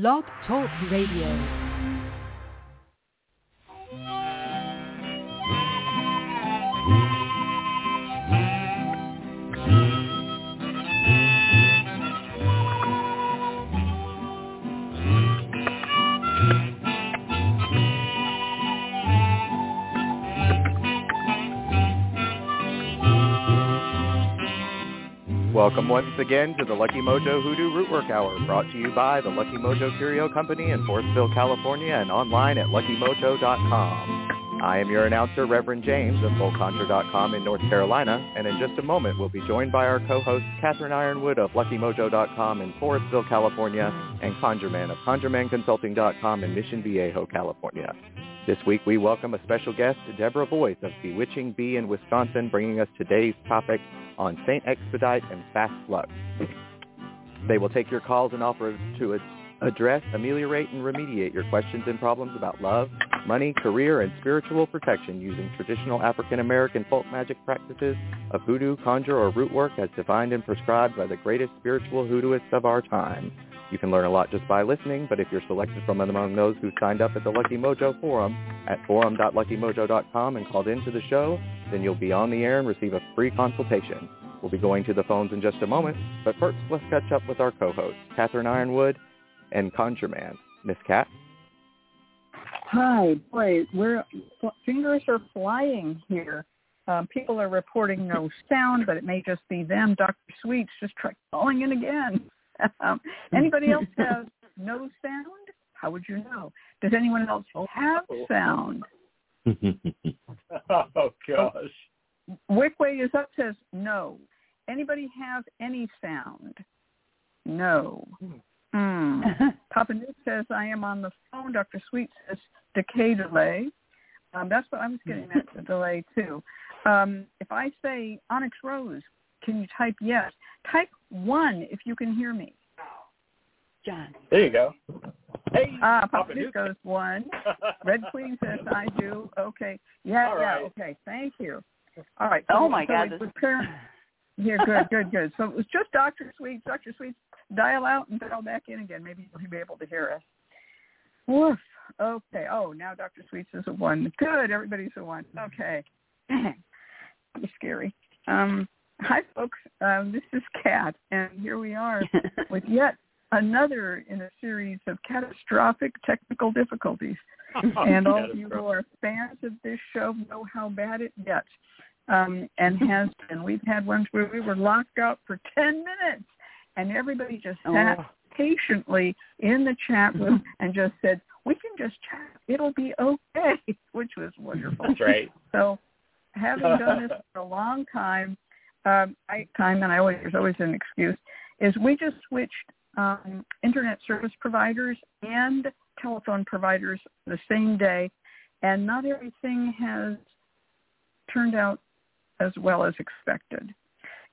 Blog Talk Radio. Welcome once again to the Lucky Mojo Hoodoo Rootwork Hour, brought to you by the Lucky Mojo Curio Company in Forestville, California, and online at luckymojo.com. I am your announcer, Reverend James of FullConjure.com in North Carolina, and in just a moment we'll be joined by our co-host, Catherine Yronwode of LuckyMojo.com in Forestville, California, and ConjureMan of ConjureManConsulting.com in Mission Viejo, California. This week we welcome a special guest, Deborah Voith of Bewitching Bee in Wisconsin, bringing us today's topic on Saint Expedite and Fast Luck. They will take your calls and offer to address, ameliorate, and remediate your questions and problems about love, money, career, and spiritual protection using traditional African American folk magic practices of hoodoo, conjure, or root work as defined and prescribed by the greatest spiritual hoodooists of our time. You can learn a lot just by listening, but if you're selected from among those who signed up at the Lucky Mojo Forum at forum.luckymojo.com and called into the show, then you'll be on the air and receive a free consultation. We'll be going to the phones in just a moment, but first let's catch up with our co-hosts, Catherine Yronwode and Conjure Man. Miss Cat? Hi, boy, we're fingers are flying here. Um, people are reporting no sound, but it may just be them. Dr. Sweets just tried calling in again. um, anybody else have no sound? How would you know? Does anyone else have sound? oh gosh. Wickway is up says no. Anybody have any sound? No. Hmm. Papa Newt says I am on the phone. Dr. Sweet says decay delay. Um, that's what I was getting at the delay too. Um, if I say Onyx Rose, can you type yes? Type one if you can hear me. John. There you go. Hey, Ah, Papa Papa New- New goes one. Red Queen says I do. Okay. Yeah, All yeah, right. okay. Thank you. All right. Oh my so God, this- was yeah, good, good, good. So it was just Dr. Sweet. Dr. Sweet, dial out and dial back in again. Maybe you'll be able to hear us. Woof. Okay. Oh, now Dr. Sweets is a one. Good. Everybody's a one. Okay. that was scary. Um, hi, folks. Um, this is Kat, and here we are with yet another in a series of catastrophic technical difficulties. And all of you who are fans of this show know how bad it gets. Um, and has been. We've had ones where we were locked out for 10 minutes and everybody just sat Oh. patiently in the chat room and just said, we can just chat. It'll be okay, which was wonderful. That's right. So having done this for a long time, um, I time and I always there's always an excuse, is we just switched um, internet service providers and telephone providers the same day, and not everything has turned out as well as expected.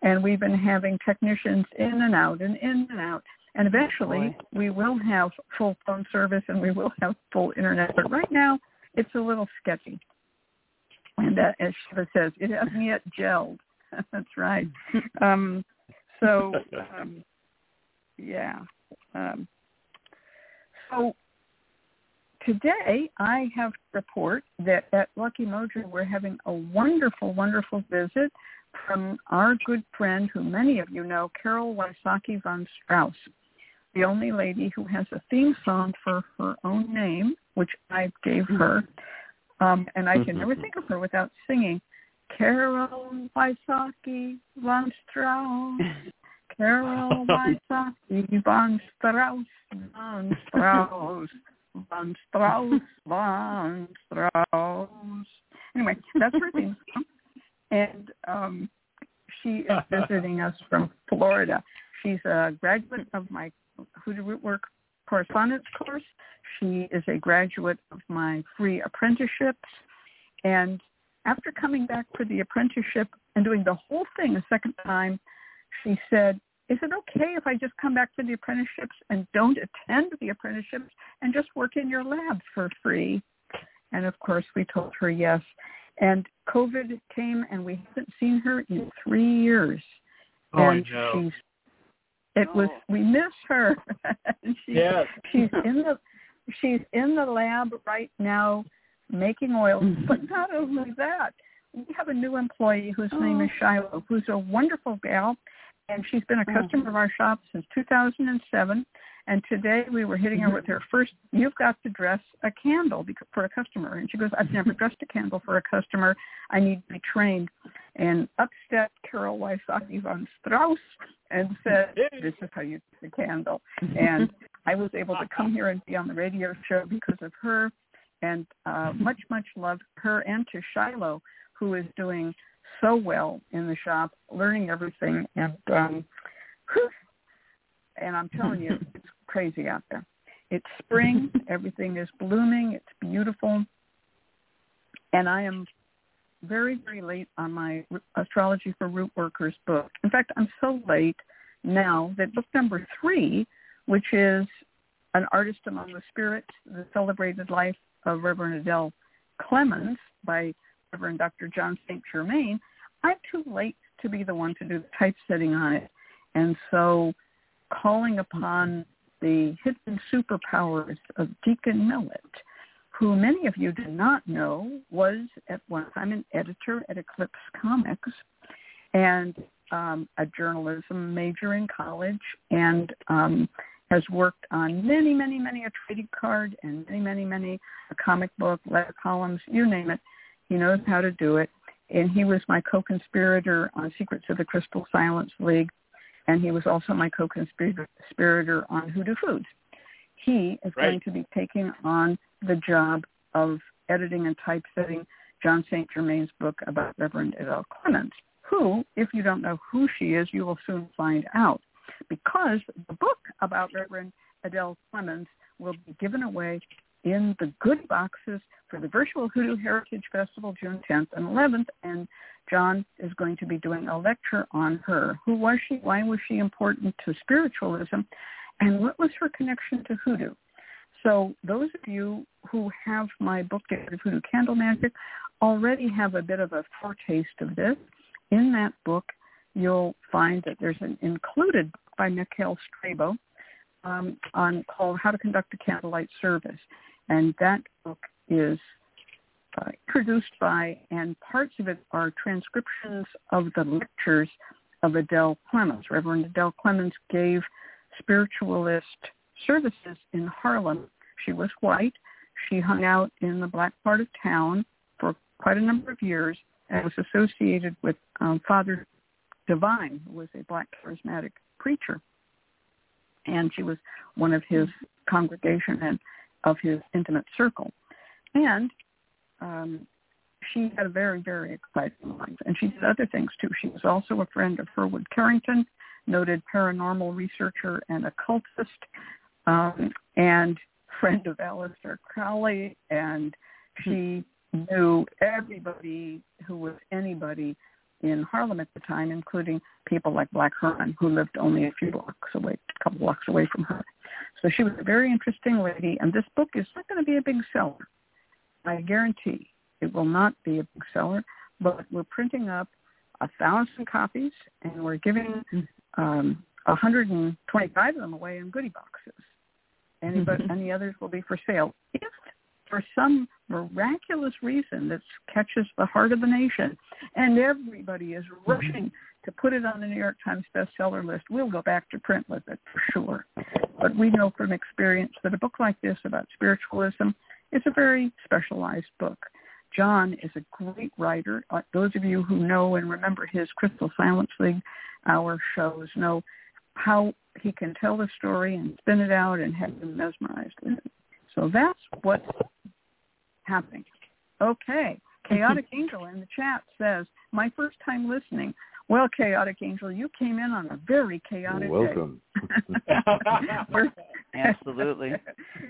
And we've been having technicians in and out and in and out. And eventually we will have full phone service and we will have full internet. But right now it's a little sketchy. And uh, as Shiva says, it hasn't yet gelled. That's right. Um, so, um, yeah. Um, so today I have to report that at Lucky Mojo we're having a wonderful, wonderful visit from our good friend who many of you know, Carol Wysocki von Strauss, the only lady who has a theme song for her own name, which I gave her. Um, and I can never think of her without singing. Carol Wysocki von Strauss. Carol Wysocki von Strauss, von Strauss, von Strauss, von Strauss. Anyway, that's her theme song. And um, she is visiting us from Florida. She's a graduate of my Hoodoo Root Work correspondence course. She is a graduate of my free apprenticeships. And after coming back for the apprenticeship and doing the whole thing a second time, she said, is it okay if I just come back for the apprenticeships and don't attend the apprenticeships and just work in your lab for free? And of course, we told her yes. And COVID came and we haven't seen her in three years. Oh, I and know. she's It was Oh. we miss her. she, Yes. she's in the she's in the lab right now making oil. Mm-hmm. But not only that, we have a new employee whose name oh. is Shiloh, who's a wonderful gal, and she's been a Oh. customer of our shop since 2007. And today we were hitting her mm-hmm. with her first, you've got to dress a candle for a customer. And she goes, I've never dressed a candle for a customer. I need to be trained. And up stepped Carol Wysocki von Strauss and said, this is how you dress a candle. And I was able to come here and be on the radio show because of her. And uh, much, much love to her and to Shiloh, who is doing so well in the shop, learning everything. And um, and I'm telling you, it's crazy out there. It's spring. Everything is blooming. It's beautiful. And I am very, very late on my Astrology for Root Workers book. In fact, I'm so late now that book number three, which is An Artist Among the Spirits, The Celebrated Life of Reverend Adele Clemens by Reverend Dr. John St. Germain, I'm too late to be the one to do the typesetting on it. And so calling upon the hidden superpowers of Deacon Millett, who many of you did not know was at one time an editor at Eclipse Comics and um, a journalism major in college and um, has worked on many, many, many a trading card and many, many, many a comic book, letter columns, you name it. He knows how to do it. And he was my co-conspirator on Secrets of the Crystal Silence League and he was also my co-conspirator on Hoodoo Foods. He is Right. going to be taking on the job of editing and typesetting John St. Germain's book about Reverend Adele Clemens, who, if you don't know who she is, you will soon find out, because the book about Reverend Adele Clemens will be given away in the good boxes for the Virtual Hoodoo Heritage Festival June 10th and 11th, and John is going to be doing a lecture on her. Who was she? Why was she important to spiritualism? And what was her connection to hoodoo? So those of you who have my book, of Hoodoo Candle Magic, already have a bit of a foretaste of this. In that book, you'll find that there's an included by Mikhail Strabo um, on called How to Conduct a Candlelight Service. And that book is uh, produced by, and parts of it are transcriptions of the lectures of Adele Clemens. Reverend Adele Clemens gave spiritualist services in Harlem. She was white. She hung out in the black part of town for quite a number of years and was associated with um, Father Divine, who was a black charismatic preacher. And she was one of his congregation and of his intimate circle. And um, she had a very, very exciting life. And she did other things too. She was also a friend of Hereward Carrington, noted paranormal researcher and occultist, um, and friend of Aleister Crowley. And she knew everybody who was anybody in Harlem at the time, including people like Black Herman, who lived only a few blocks away, a couple blocks away from her. So she was a very interesting lady, and this book is not going to be a big seller. I guarantee it will not be a big seller, but we're printing up a thousand copies, and we're giving um, 125 of them away in goodie boxes. Anybody, any others will be for sale. If for some miraculous reason that catches the heart of the nation, and everybody is rushing to put it on the New York Times bestseller list, we'll go back to print with it for sure. But we know from experience that a book like this about spiritualism is a very specialized book. John is a great writer. Uh, those of you who know and remember his Crystal Silence League hour shows know how he can tell the story and spin it out and have them mesmerized. So that's what's happening. Okay. Chaotic Angel in the chat says, my first time listening. Well, Chaotic Angel, you came in on a very chaotic Welcome. day. We're- Absolutely.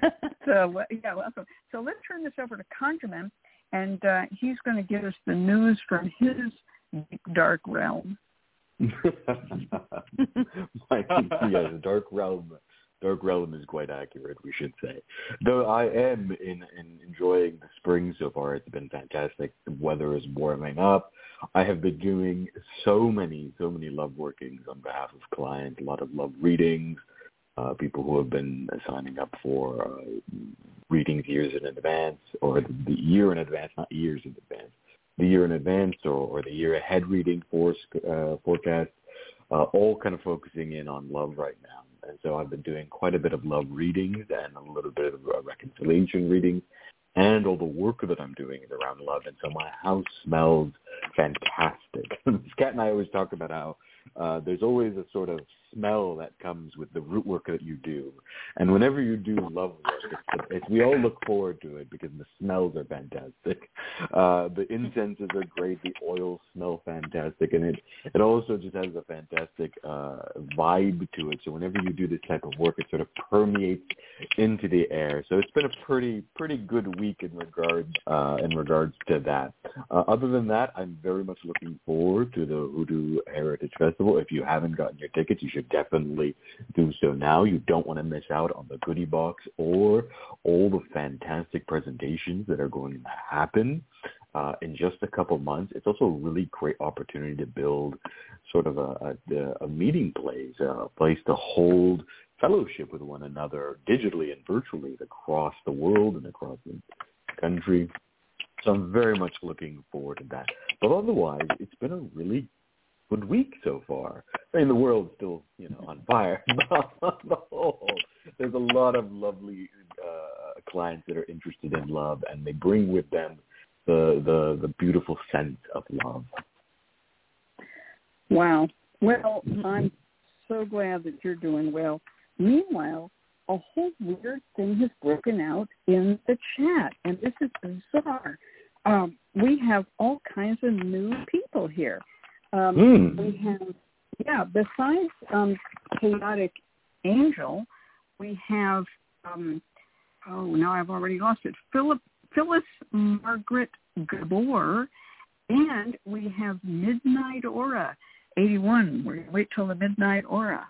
so, yeah, welcome. So let's turn this over to ConjureMan, and uh, he's going to give us the news from his dark realm. My, yeah, the dark realm Dark realm is quite accurate, we should say. Though I am in, in enjoying the spring so far. It's been fantastic. The weather is warming up. I have been doing so many, so many love workings on behalf of clients, a lot of love readings, uh, people who have been signing up for uh, readings years in advance, or the year in advance, not years in advance, the year in advance, or, or the year ahead reading for, uh, forecast, uh, all kind of focusing in on love right now. And so I've been doing quite a bit of love readings and a little bit of uh, reconciliation readings and all the work that I'm doing is around love. And so my house smells fantastic. Kat and I always talk about how uh, there's always a sort of smell that comes with the root work that you do. And whenever you do love work, it's, it's, we all look forward to it because the smells are fantastic. Uh, the incenses are great. The oils smell fantastic. And it, it also just has a fantastic uh, vibe to it. So whenever you do this type of work, it sort of permeates into the air. So it's been a pretty, pretty good week in regards, uh, in regards to that. Uh, other than that, I'm very much looking forward to the Hoodoo Heritage Festival. If you haven't gotten your tickets, you should definitely do so now. You don't want to miss out on the goodie box or all the fantastic presentations that are going to happen uh, in just a couple months. It's also a really great opportunity to build sort of a, a, a meeting place, a place to hold fellowship with one another digitally and virtually across the world and across the country. So I'm very much looking forward to that. But otherwise, it's been a really good week so far. I mean, the world's still, you know, on fire. But on the whole, there's a lot of lovely uh, clients that are interested in love, and they bring with them the the the beautiful sense of love. Wow. Well, I'm so glad that you're doing well. Meanwhile, a whole weird thing has broken out in the chat, and this is bizarre. Um, we have all kinds of new people here. Um, mm. We have, yeah, besides um, Chaotic Angel, we have, um, oh, now I've already lost it, Philip, Phyllis Margaret Gabor, and we have Midnight Aura, 81. We're wait till the Midnight Aura.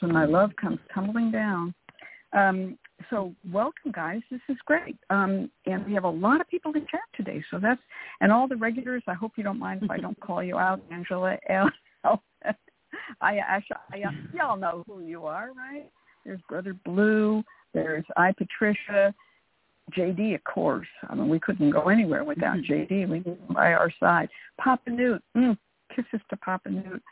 So my love comes tumbling down. Um, so welcome, guys. This is great. Um, and we have a lot of people in chat today. So that's and all the regulars. I hope you don't mind if I don't call you out, Angela. L. I actually, I, y'all know who you are, right? There's Brother Blue. There's I Patricia. JD, of course. I mean, we couldn't go anywhere without JD. We need him by our side. Papa Newt. Mm, kisses to Papa Newt.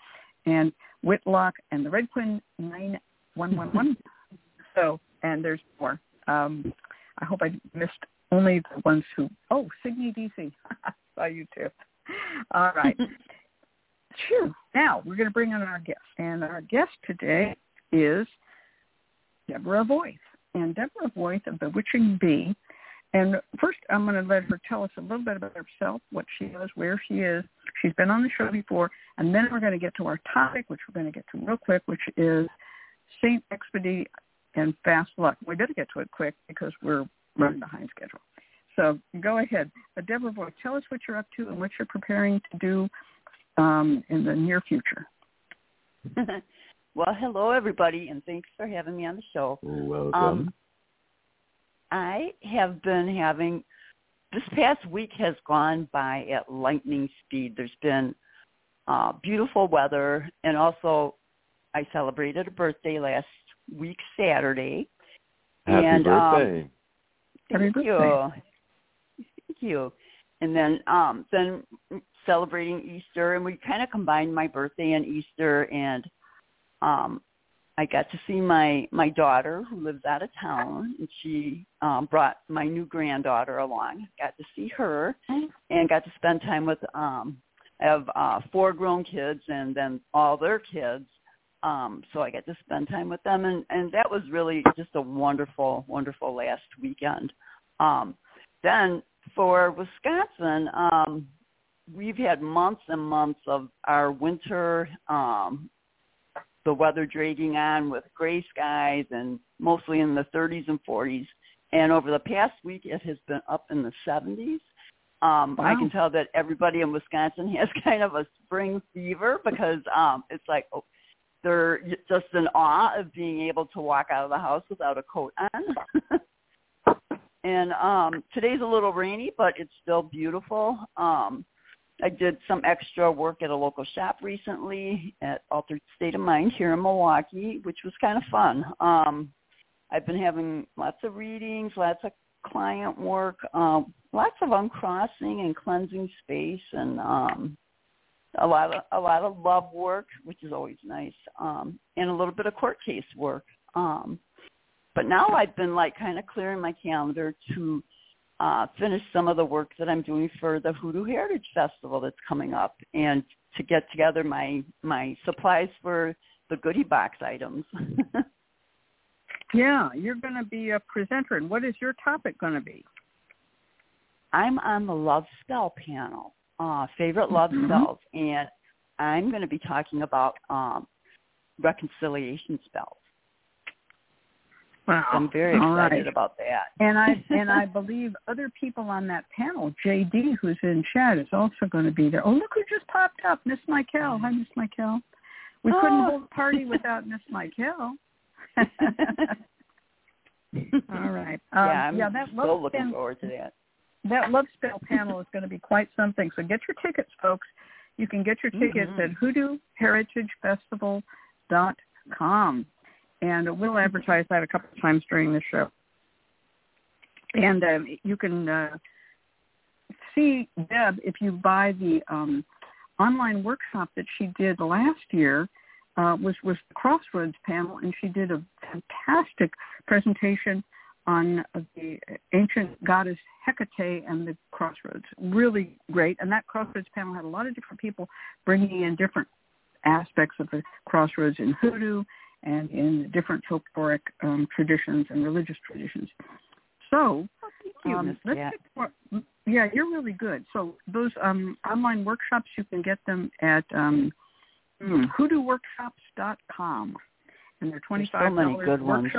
And Whitlock and the Red Queen 9111. so and there's more. Um, I hope I missed only the ones who. Oh, Sydney DC. Saw you too. All right. Phew. Now we're going to bring on our guest, and our guest today is Deborah Voith, and Deborah Voith of Bewitching Bee. And first, I'm going to let her tell us a little bit about herself, what she does, where she is. She's been on the show before, and then we're going to get to our topic, which we're going to get to real quick, which is Saint Expedie and fast luck. We better get to it quick because we're running behind schedule. So go ahead. But Deborah Voith, tell us what you're up to and what you're preparing to do um, in the near future. well, hello everybody, and thanks for having me on the show. Welcome. Um, I have been having this past week has gone by at lightning speed. There's been uh, beautiful weather, and also I celebrated a birthday last week Saturday. Happy and, birthday. Um, Happy thank birthday. you. Thank you. And then um then celebrating Easter and we kind of combined my birthday and Easter and um I got to see my my daughter who lives out of town and she um brought my new granddaughter along. Got to see her and got to spend time with um I have uh four grown kids and then all their kids um so I got to spend time with them and and that was really just a wonderful wonderful last weekend. Um then for Wisconsin, um we've had months and months of our winter um the weather dragging on with gray skies and mostly in the 30s and 40s and over the past week it has been up in the 70s. Um I can tell that everybody in Wisconsin has kind of a spring fever because um it's like oh, they're just in awe of being able to walk out of the house without a coat on. and um today's a little rainy, but it's still beautiful. Um I did some extra work at a local shop recently at Altered State of Mind here in Milwaukee, which was kind of fun. Um I've been having lots of readings, lots of client work, um, lots of uncrossing and cleansing space, and um, a lot of a lot of love work, which is always nice, um, and a little bit of court case work. Um, but now I've been like kind of clearing my calendar to uh, finish some of the work that I'm doing for the Hoodoo Heritage Festival that's coming up, and to get together my my supplies for the goodie box items. Yeah, you're going to be a presenter. And what is your topic going to be? I'm on the love spell panel, uh, favorite love Mhm. spells, and I'm going to be talking about um, reconciliation spells. Wow. I'm very All excited right. about that. And I and I believe other people on that panel, JD, who's in chat, is also going to be there. Oh, look who just popped up, Miss Michael. Hi, Miss Michael. We couldn't Oh. hold a party without Miss Michael. All right. Um, yeah, I'm yeah, that love looking forward to that. That love spell panel is going to be quite something. So get your tickets, folks. You can get your tickets Mhm. at hoodooheritagefestival.com. And we'll advertise that a couple of times during the show. And um, you can uh, see Deb if you buy the um, online workshop that she did last year. Uh, was was the Crossroads panel, and she did a fantastic presentation on the ancient goddess Hecate and the Crossroads. Really great, and that Crossroads panel had a lot of different people bringing in different aspects of the Crossroads in Hoodoo and in different folkloric um, traditions and religious traditions. So you, um, Miss let's get more, yeah, you're really good. So those um, online workshops, you can get them at um, hmm, hoodooworkshops.com. And they're There's so $25 many good ones.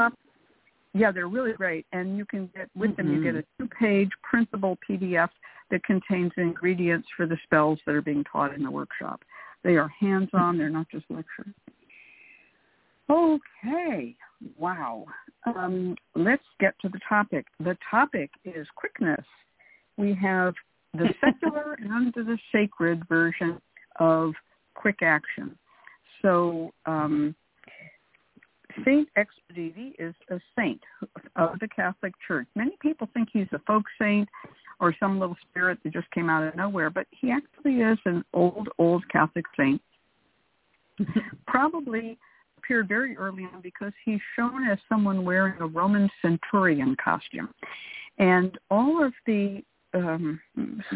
Yeah, they're really great. And you can get, with them, you get Mhm. a two-page printable PDF that contains ingredients for the spells that are being taught in the workshop. They are hands-on. They're not just lecture. Okay. Wow. Um, let's get to the topic. The topic is quickness. We have the secular and the sacred version of quick action. So um, Saint Expediti is a saint of the Catholic Church. Many people think he's a folk saint or some little spirit that just came out of nowhere, but he actually is an old, old Catholic saint. Probably appeared very early on because he's shown as someone wearing a Roman centurion costume. And all of the um,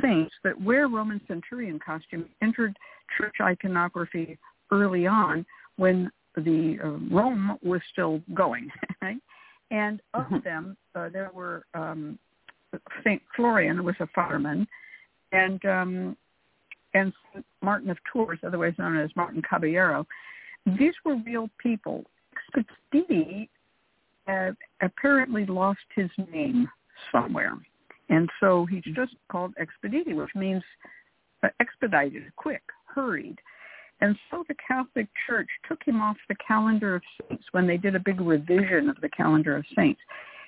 saints that wear Roman centurion costume entered church iconography early on when the uh, Rome was still going. Right? And of Mhm. them, uh, there were um, Saint Florian was a fireman, and um, and Saint Martin of Tours, otherwise known as Martin Caballero. These were real people. Expediti uh, apparently lost his name somewhere, and so he's just called Expediti, which means uh, expedited, quick, hurried. And so the Catholic Church took him off the calendar of saints when they did a big revision of the calendar of saints.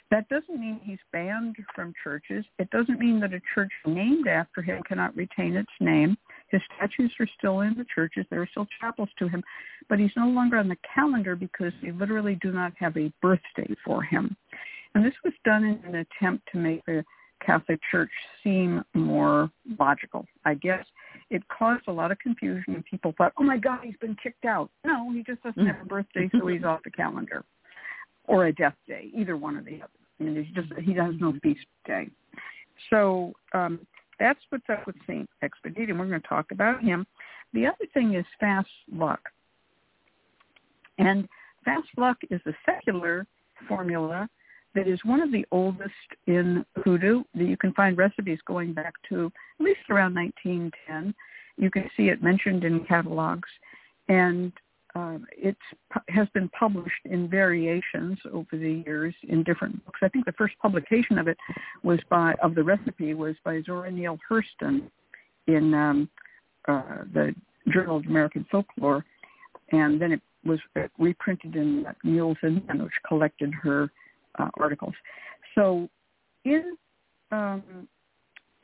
That doesn't mean he's banned from churches. It doesn't mean that a church named after him cannot retain its name. His statues are still in the churches. There are still chapels to him. But he's no longer on the calendar because they literally do not have a birthday for him. And this was done in an attempt to make the Catholic Church seem more logical. I guess it caused a lot of confusion and people thought, oh my God, he's been kicked out. No, he just doesn't have a birthday, so he's off the calendar. Or a death day, either one or the other. I mean, he's just, he has no feast day. So um, that's what's up with St. Expedite, and we're going to talk about him. The other thing is fast luck. And fast luck is a secular formula that is one of the oldest in hoodoo. You can find recipes going back to at least around 1910. You can see it mentioned in catalogs, and uh, it has been published in variations over the years in different books. I think the first publication of it was by of the recipe was by Zora Neale Hurston in um, uh, the Journal of American Folklore, and then it was reprinted in Mules and Men, which collected her uh, articles. So in um,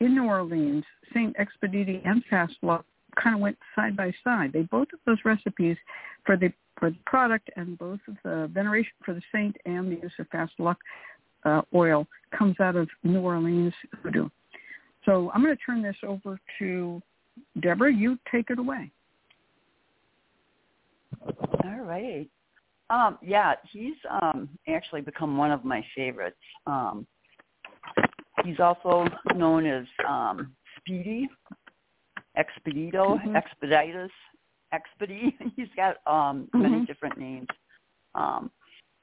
in New Orleans, Saint Expedite and Fast Luck kind of went side by side. They both of those recipes for the for the product and both of the veneration for the saint and the use of Fast Luck uh, oil comes out of New Orleans hoodoo. So I'm going to turn this over to Deborah. You take it away. All right. Um, yeah, he's um, actually become one of my favorites. Um, he's also known as um, Speedy, Expedito, mm-hmm. Expeditus, Expedi. he's got um, mm-hmm. many different names. Um,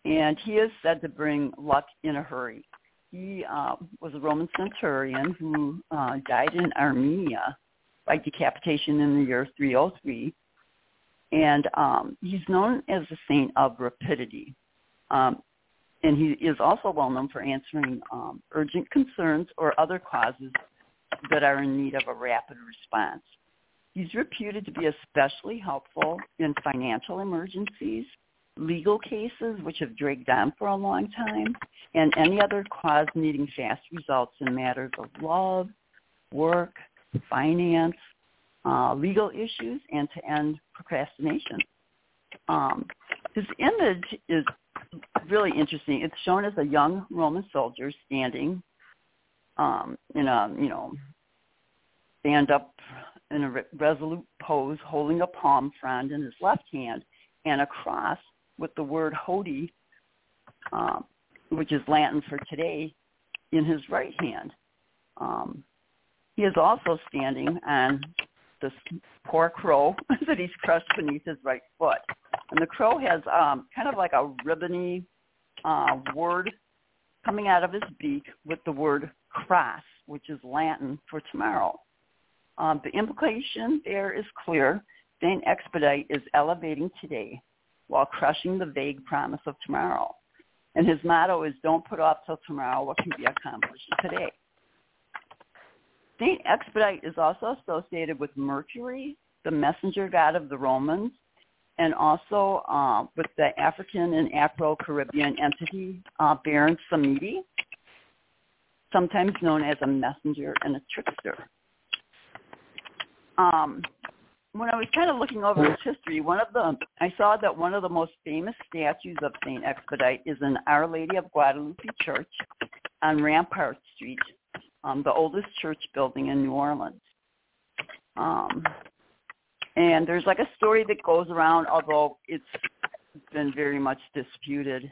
and he is said to bring luck in a hurry. He uh, was a Roman centurion who uh, died in Armenia by decapitation in the year 303 and um, he's known as the saint of rapidity. Um, and he is also well known for answering um, urgent concerns or other causes that are in need of a rapid response. He's reputed to be especially helpful in financial emergencies, legal cases which have dragged on for a long time, and any other cause needing fast results in matters of love, work, finance, uh, legal issues, and to end procrastination. Um, his image is really interesting. It's shown as a young Roman soldier standing um, in a, you know, stand up in a resolute pose, holding a palm frond in his left hand and a cross with the word Hodie, um, which is Latin for today, in his right hand. Um, he is also standing on this poor crow that he's crushed beneath his right foot. And the crow has um, kind of like a ribbony uh, word coming out of his beak with the word cras, which is Latin for tomorrow. Um, the implication there is clear. Saint Expedite is elevating today while crushing the vague promise of tomorrow. And his motto is don't put off till tomorrow what can be accomplished today. Saint Expedite is also associated with Mercury, the messenger god of the Romans, and also uh, with the African and Afro-Caribbean entity uh, Baron Samedi, sometimes known as a messenger and a trickster. Um, when I was kind of looking over his history, one of the I saw that one of the most famous statues of Saint Expedite is in Our Lady of Guadalupe Church on Rampart Street um, the oldest church building in New Orleans. Um, and there's like a story that goes around, although it's been very much disputed,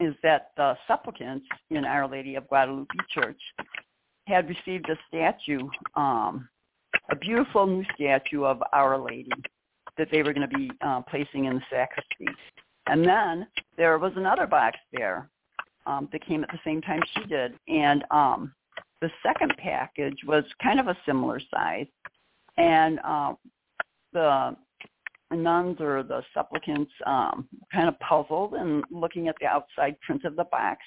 is that the supplicants in Our Lady of Guadalupe Church had received a statue, um, a beautiful new statue of Our Lady that they were going to be uh, placing in the sacristy. And then there was another box there um, that came at the same time she did, and um, the second package was kind of a similar size, and uh, the nuns or the supplicants um, kind of puzzled and looking at the outside print of the box.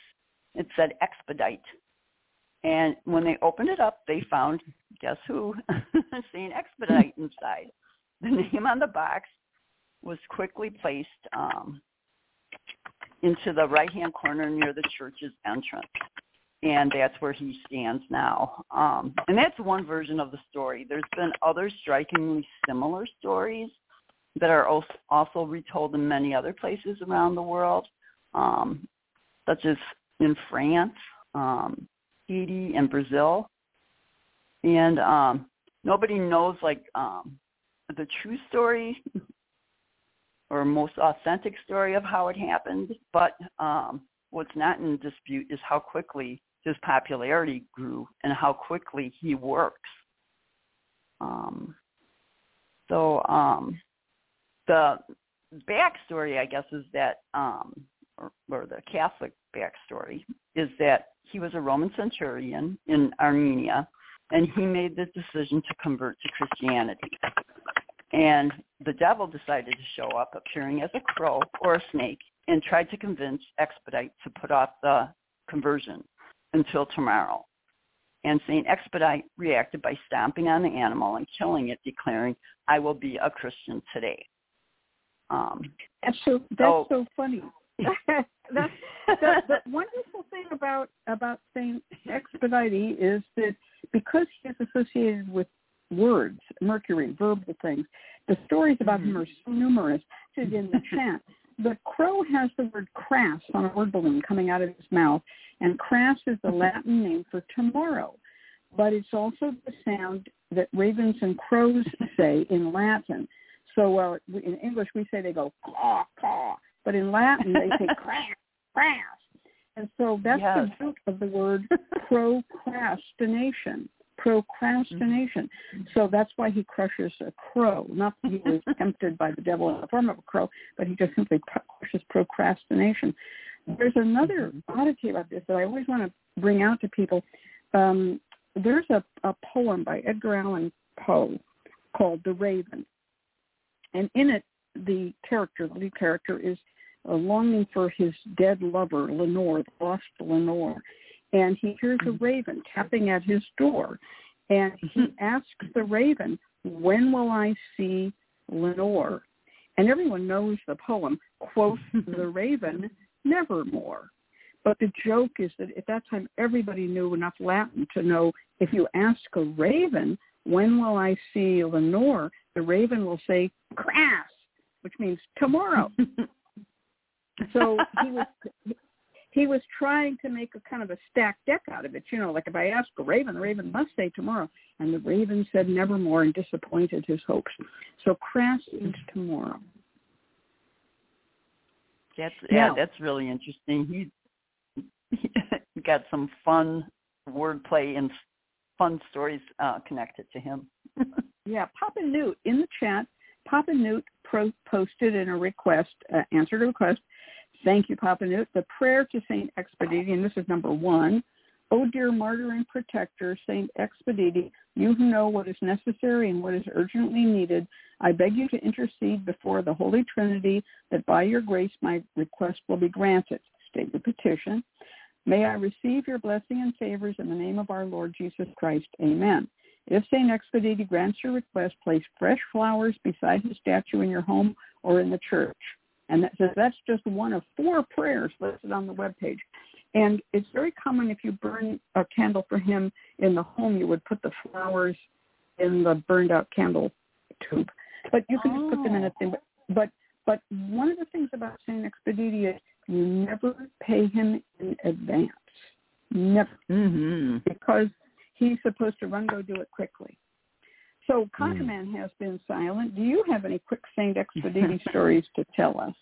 It said expedite. And when they opened it up, they found, guess who? Saint Expedite inside. The name on the box was quickly placed um, into the right-hand corner near the church's entrance and that's where he stands now. Um, and that's one version of the story. There's been other strikingly similar stories that are also retold in many other places around the world, um, such as in France, um, Haiti, and Brazil. And um, nobody knows like um, the true story or most authentic story of how it happened, but um, what's not in dispute is how quickly his popularity grew and how quickly he works. Um, so um, the backstory, I guess, is that, um, or, or the Catholic backstory, is that he was a Roman centurion in Armenia, and he made the decision to convert to Christianity. And the devil decided to show up appearing as a crow or a snake and tried to convince Expedite to put off the conversion until tomorrow. And St. Expedite reacted by stomping on the animal and killing it, declaring, I will be a Christian today. Um, that's so that's oh. so funny. that's the, the wonderful thing about about Saint Expedite is that because he is associated with words, Mercury, verbal things, the stories about mm-hmm. him are so numerous. In the chat, the crow has the word cras on a word balloon coming out of his mouth, and cras is the Latin name for tomorrow. But it's also the sound that ravens and crows say in Latin. So uh, in English we say they go caw caw, but in Latin they say cras cras. And so that's yes. the root of the word procrastination procrastination. Mm-hmm. So that's why he crushes a crow. Not that he was tempted by the devil in the form of a crow, but he just simply crushes procrastination. There's another mm-hmm. oddity about this that I always want to bring out to people. Um, there's a, a poem by Edgar Allan Poe called The Raven. And in it, the character, the lead character, is uh, longing for his dead lover, Lenore, the lost Lenore and he hears a mm-hmm. raven tapping at his door. And he mm-hmm. asks the raven, when will I see Lenore? And everyone knows the poem, quote the raven, nevermore. But the joke is that at that time everybody knew enough Latin to know if you ask a raven, when will I see Lenore? The raven will say, cras, which means tomorrow. so he was he was trying to make a kind of a stacked deck out of it. You know, like if I ask a raven, the raven must say tomorrow. And the raven said nevermore and disappointed his hopes. So cras is tomorrow. That's yeah, that's really interesting. He, he got some fun wordplay and fun stories uh, connected to him. yeah, Papa Newt in the chat. Papa Newt pro- posted in a request, uh, answered a request Thank you, Papa Newt. The prayer to Saint Expedite, and this is number one. O dear martyr and protector, Saint Expedite, you who know what is necessary and what is urgently needed, I beg you to intercede before the Holy Trinity that by your grace my request will be granted. State the petition. May I receive your blessing and favors in the name of our Lord Jesus Christ. Amen. If St. Expedite grants your request, place fresh flowers beside his statue in your home or in the church. And that says that's just one of four prayers listed on the web page. And it's very common if you burn a candle for him in the home, you would put the flowers in the burned out candle tube. But you can oh. just put them in a oh. thing. But, but one of the things about Saint Expedite is you never pay him in advance. Never. Mm-hmm. Because he's supposed to run go do it quickly. So ConjureMan mm. has been silent. Do you have any quick Saint Expedite stories to tell us?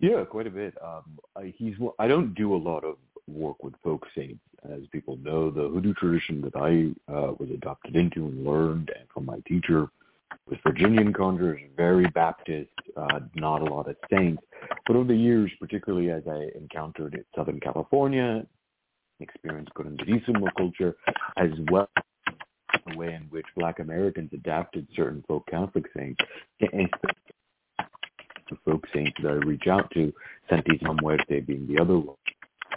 Yeah, quite a bit. Um, I, he's. I don't do a lot of work with folk saints, as people know. The hoodoo tradition that I uh, was adopted into and learned and from my teacher was Virginian conjurers, very Baptist, uh, not a lot of saints. But over the years, particularly as I encountered in Southern California, experienced Curandismo culture, as well the way in which Black Americans adapted certain folk Catholic saints, and the folk saints that I reach out to, Santísima Muerte being the other one.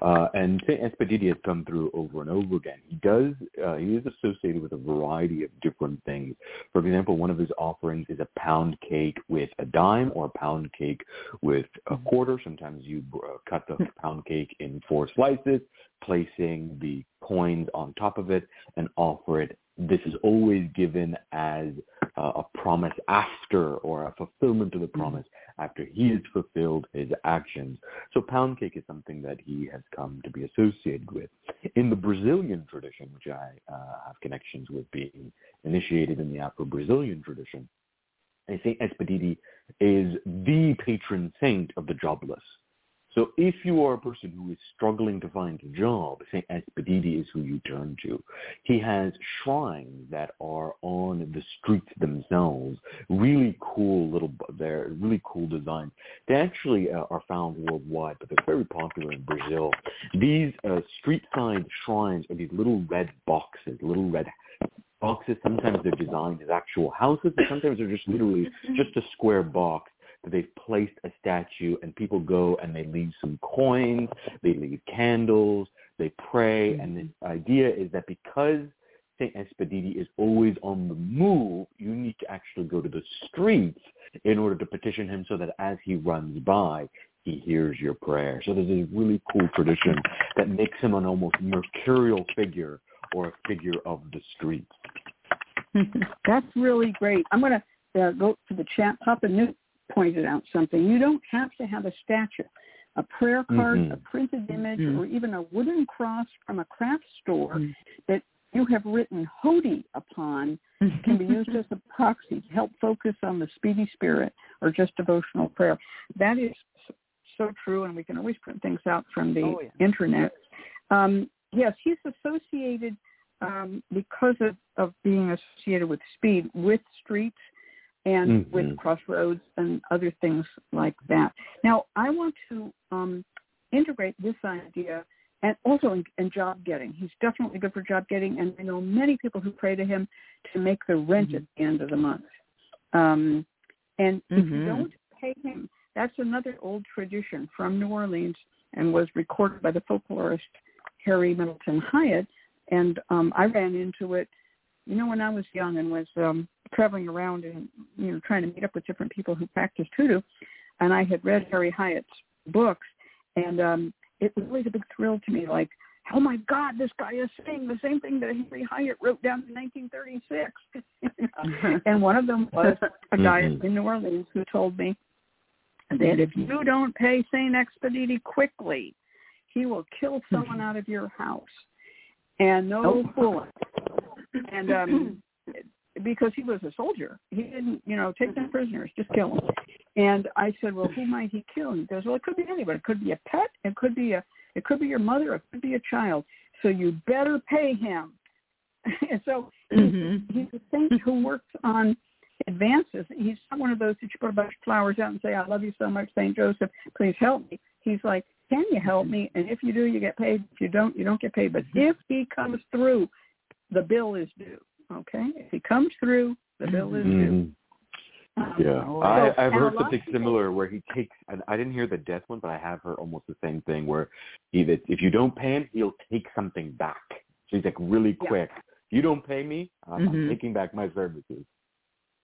Uh, and Saint Expedite has come through over and over again. He does. Uh, he is associated with a variety of different things. For example, one of his offerings is a pound cake with a dime, or a pound cake with a quarter. Sometimes you uh, cut the pound cake in four slices, placing the coins on top of it, and offer it this is always given as uh, a promise after or a fulfillment of the mm-hmm. promise after he has fulfilled his actions. So pound cake is something that he has come to be associated with. In the Brazilian tradition, which I uh, have connections with being initiated in the Afro-Brazilian tradition, Saint Expedite is the patron saint of the jobless. So if you are a person who is struggling to find a job, St. Expedite is who you turn to. He has shrines that are on the streets themselves, really cool little, they're really cool designs. They actually uh, are found worldwide, but they're very popular in Brazil. These uh, street side shrines are these little red boxes, little red boxes. Sometimes they're designed as actual houses, but sometimes they're just literally just a square box that they've placed a statue and people go and they leave some coins, they leave candles, they pray, mm-hmm. and the idea is that because St. Expedite is always on the move, you need to actually go to the streets in order to petition him so that as he runs by, he hears your prayer. So there's a really cool tradition that makes him an almost mercurial figure or a figure of the streets. That's really great. I'm going to uh, go to the chat. Papa Newt pointed out something. You don't have to have a statue. A prayer card, Mhm. a printed image, Mhm. or even a wooden cross from a craft store Mhm. that you have written Hodie upon can be used as a proxy to help focus on the speedy spirit or just devotional prayer. That is so true, and we can always print things out from the Oh, yeah. internet. Um, yes, he's associated um, because of, of being associated with speed with streets and Mhm. with crossroads and other things like that. Now, I want to um, integrate this idea and also in, in job getting. He's definitely good for job getting, and I know many people who pray to him to make the rent at the end of the month. Um, and if you Mhm. don't pay him, that's another old tradition from New Orleans and was recorded by the folklorist Harry Middleton Hyatt. And um, I ran into it, you know, when I was young and was um, traveling around and you know trying to meet up with different people who practiced hoodoo, and I had read Harry Hyatt's books, and um, it was always a big thrill to me, like. Oh my God! This guy is saying the same thing that Harry Hyatt wrote down in 1936. and one of them was a guy Mhm. in New Orleans who told me that if you don't pay Saint Expediti quickly, he will kill someone out of your house. And no Oh. fooling. And um because he was a soldier, he didn't, you know, take them prisoners, just kill them. And I said, well, who might he kill? And he goes, well, it could be anybody. It could be a pet. It could be a, it could be your mother. It could be a child. So you better pay him. and so Mhm. he's a saint who works on advances. He's not one of those that you put a bunch of flowers out and say, I love you so much, Saint Joseph, please help me. He's like, can you help me? And if you do, you get paid. If you don't, you don't get paid. But if he comes through, the bill is due. Okay? If he comes through, the bill is due. Mhm. Um, Yeah, Oh, I, so- I've heard something similar where he takes. And I didn't hear the death one, but I have heard almost the same thing where he that if you don't pay him, he'll take something back. So he's like really Yeah. quick. You don't pay me, I'm, I'm Mhm. taking back my services.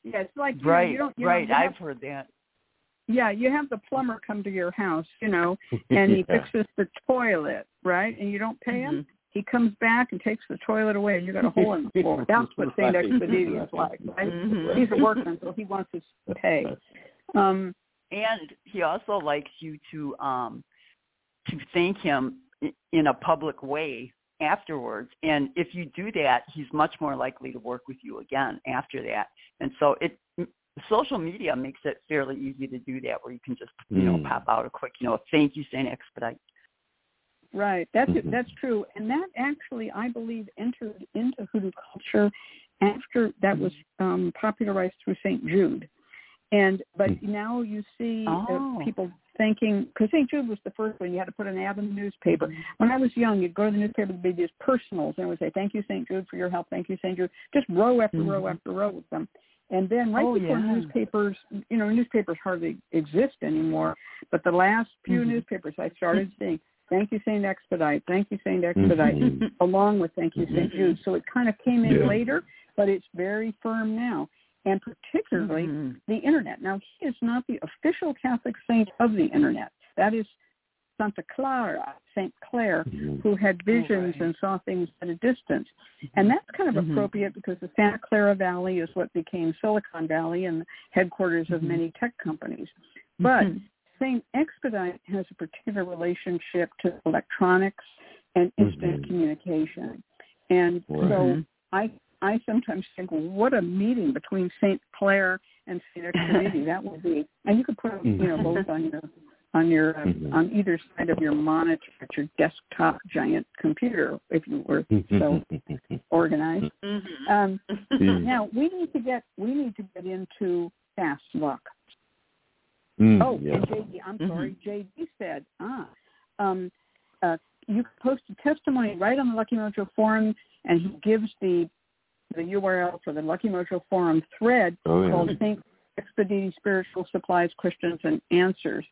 Yeah, it's like you know, Right, you don't, you know, right. you have- I've heard that. yeah, you have the plumber come to your house, you know, and he Yeah. fixes the toilet, right? And you don't pay him. He comes back and takes the toilet away, and you got a hole in the floor. That's what Saint Right. Is like, right? Mhm. He's a workman, so he wants his pay. Um, And he also likes you to um to thank him in a public way afterwards. And if you do that, he's much more likely to work with you again after that. And so it social media makes it fairly easy to do that where you can just, you know, Mm. pop out a quick, you know, thank you, Saint Expedite. Right, that's Mhm. that's true, and that actually, I believe, entered into hoodoo culture after that was um, popularized through Saint Jude. And but Mhm. now you see Oh. uh, people thanking because St. Jude was the first one. You had to put an ad in the newspaper. When I was young, you'd go to the newspaper, there'd be these personals, and it would say, "Thank you, St. Jude, for your help. Thank you, St. Jude." Just row after row Mhm. after row with them. And then right Oh, before yeah. newspapers, you know, newspapers hardly exist anymore. But the last few Mhm. newspapers I started seeing, "Thank you, St. Expedite. Thank you, St. Expedite," Mhm. along with "Thank you, St. Mhm. Jude." So it kind of came in Yeah. later, but it's very firm now, and particularly Mhm. the internet. Now, he is not the official Catholic saint of the internet. That is Santa Clara, Saint Clare, Mhm. who had visions right. and saw things at a distance. And that's kind of Mhm. appropriate because the Santa Clara Valley is what became Silicon Valley and the headquarters of many tech companies. But Saint Expedite has a particular relationship to electronics and instant Mhm. communication. And so Mhm. I I sometimes think, well, what a meeting between Saint Clare and Saint Expediti that would be. And you could put them, you know, both on your on your uh, Mhm. on either side of your monitor at your desktop giant computer if you were so organized. Mhm. Um, Mm. now we need to get we need to get into fast luck. Mm, Oh, yeah. and JD, I'm Mhm. sorry, JD said, ah, um, uh, you can post a testimony right on the Lucky Mojo forum, and he gives the the URL for the Lucky Mojo forum thread Oh, yeah. called Saint Expediti Spiritual Supplies, Questions and Answers.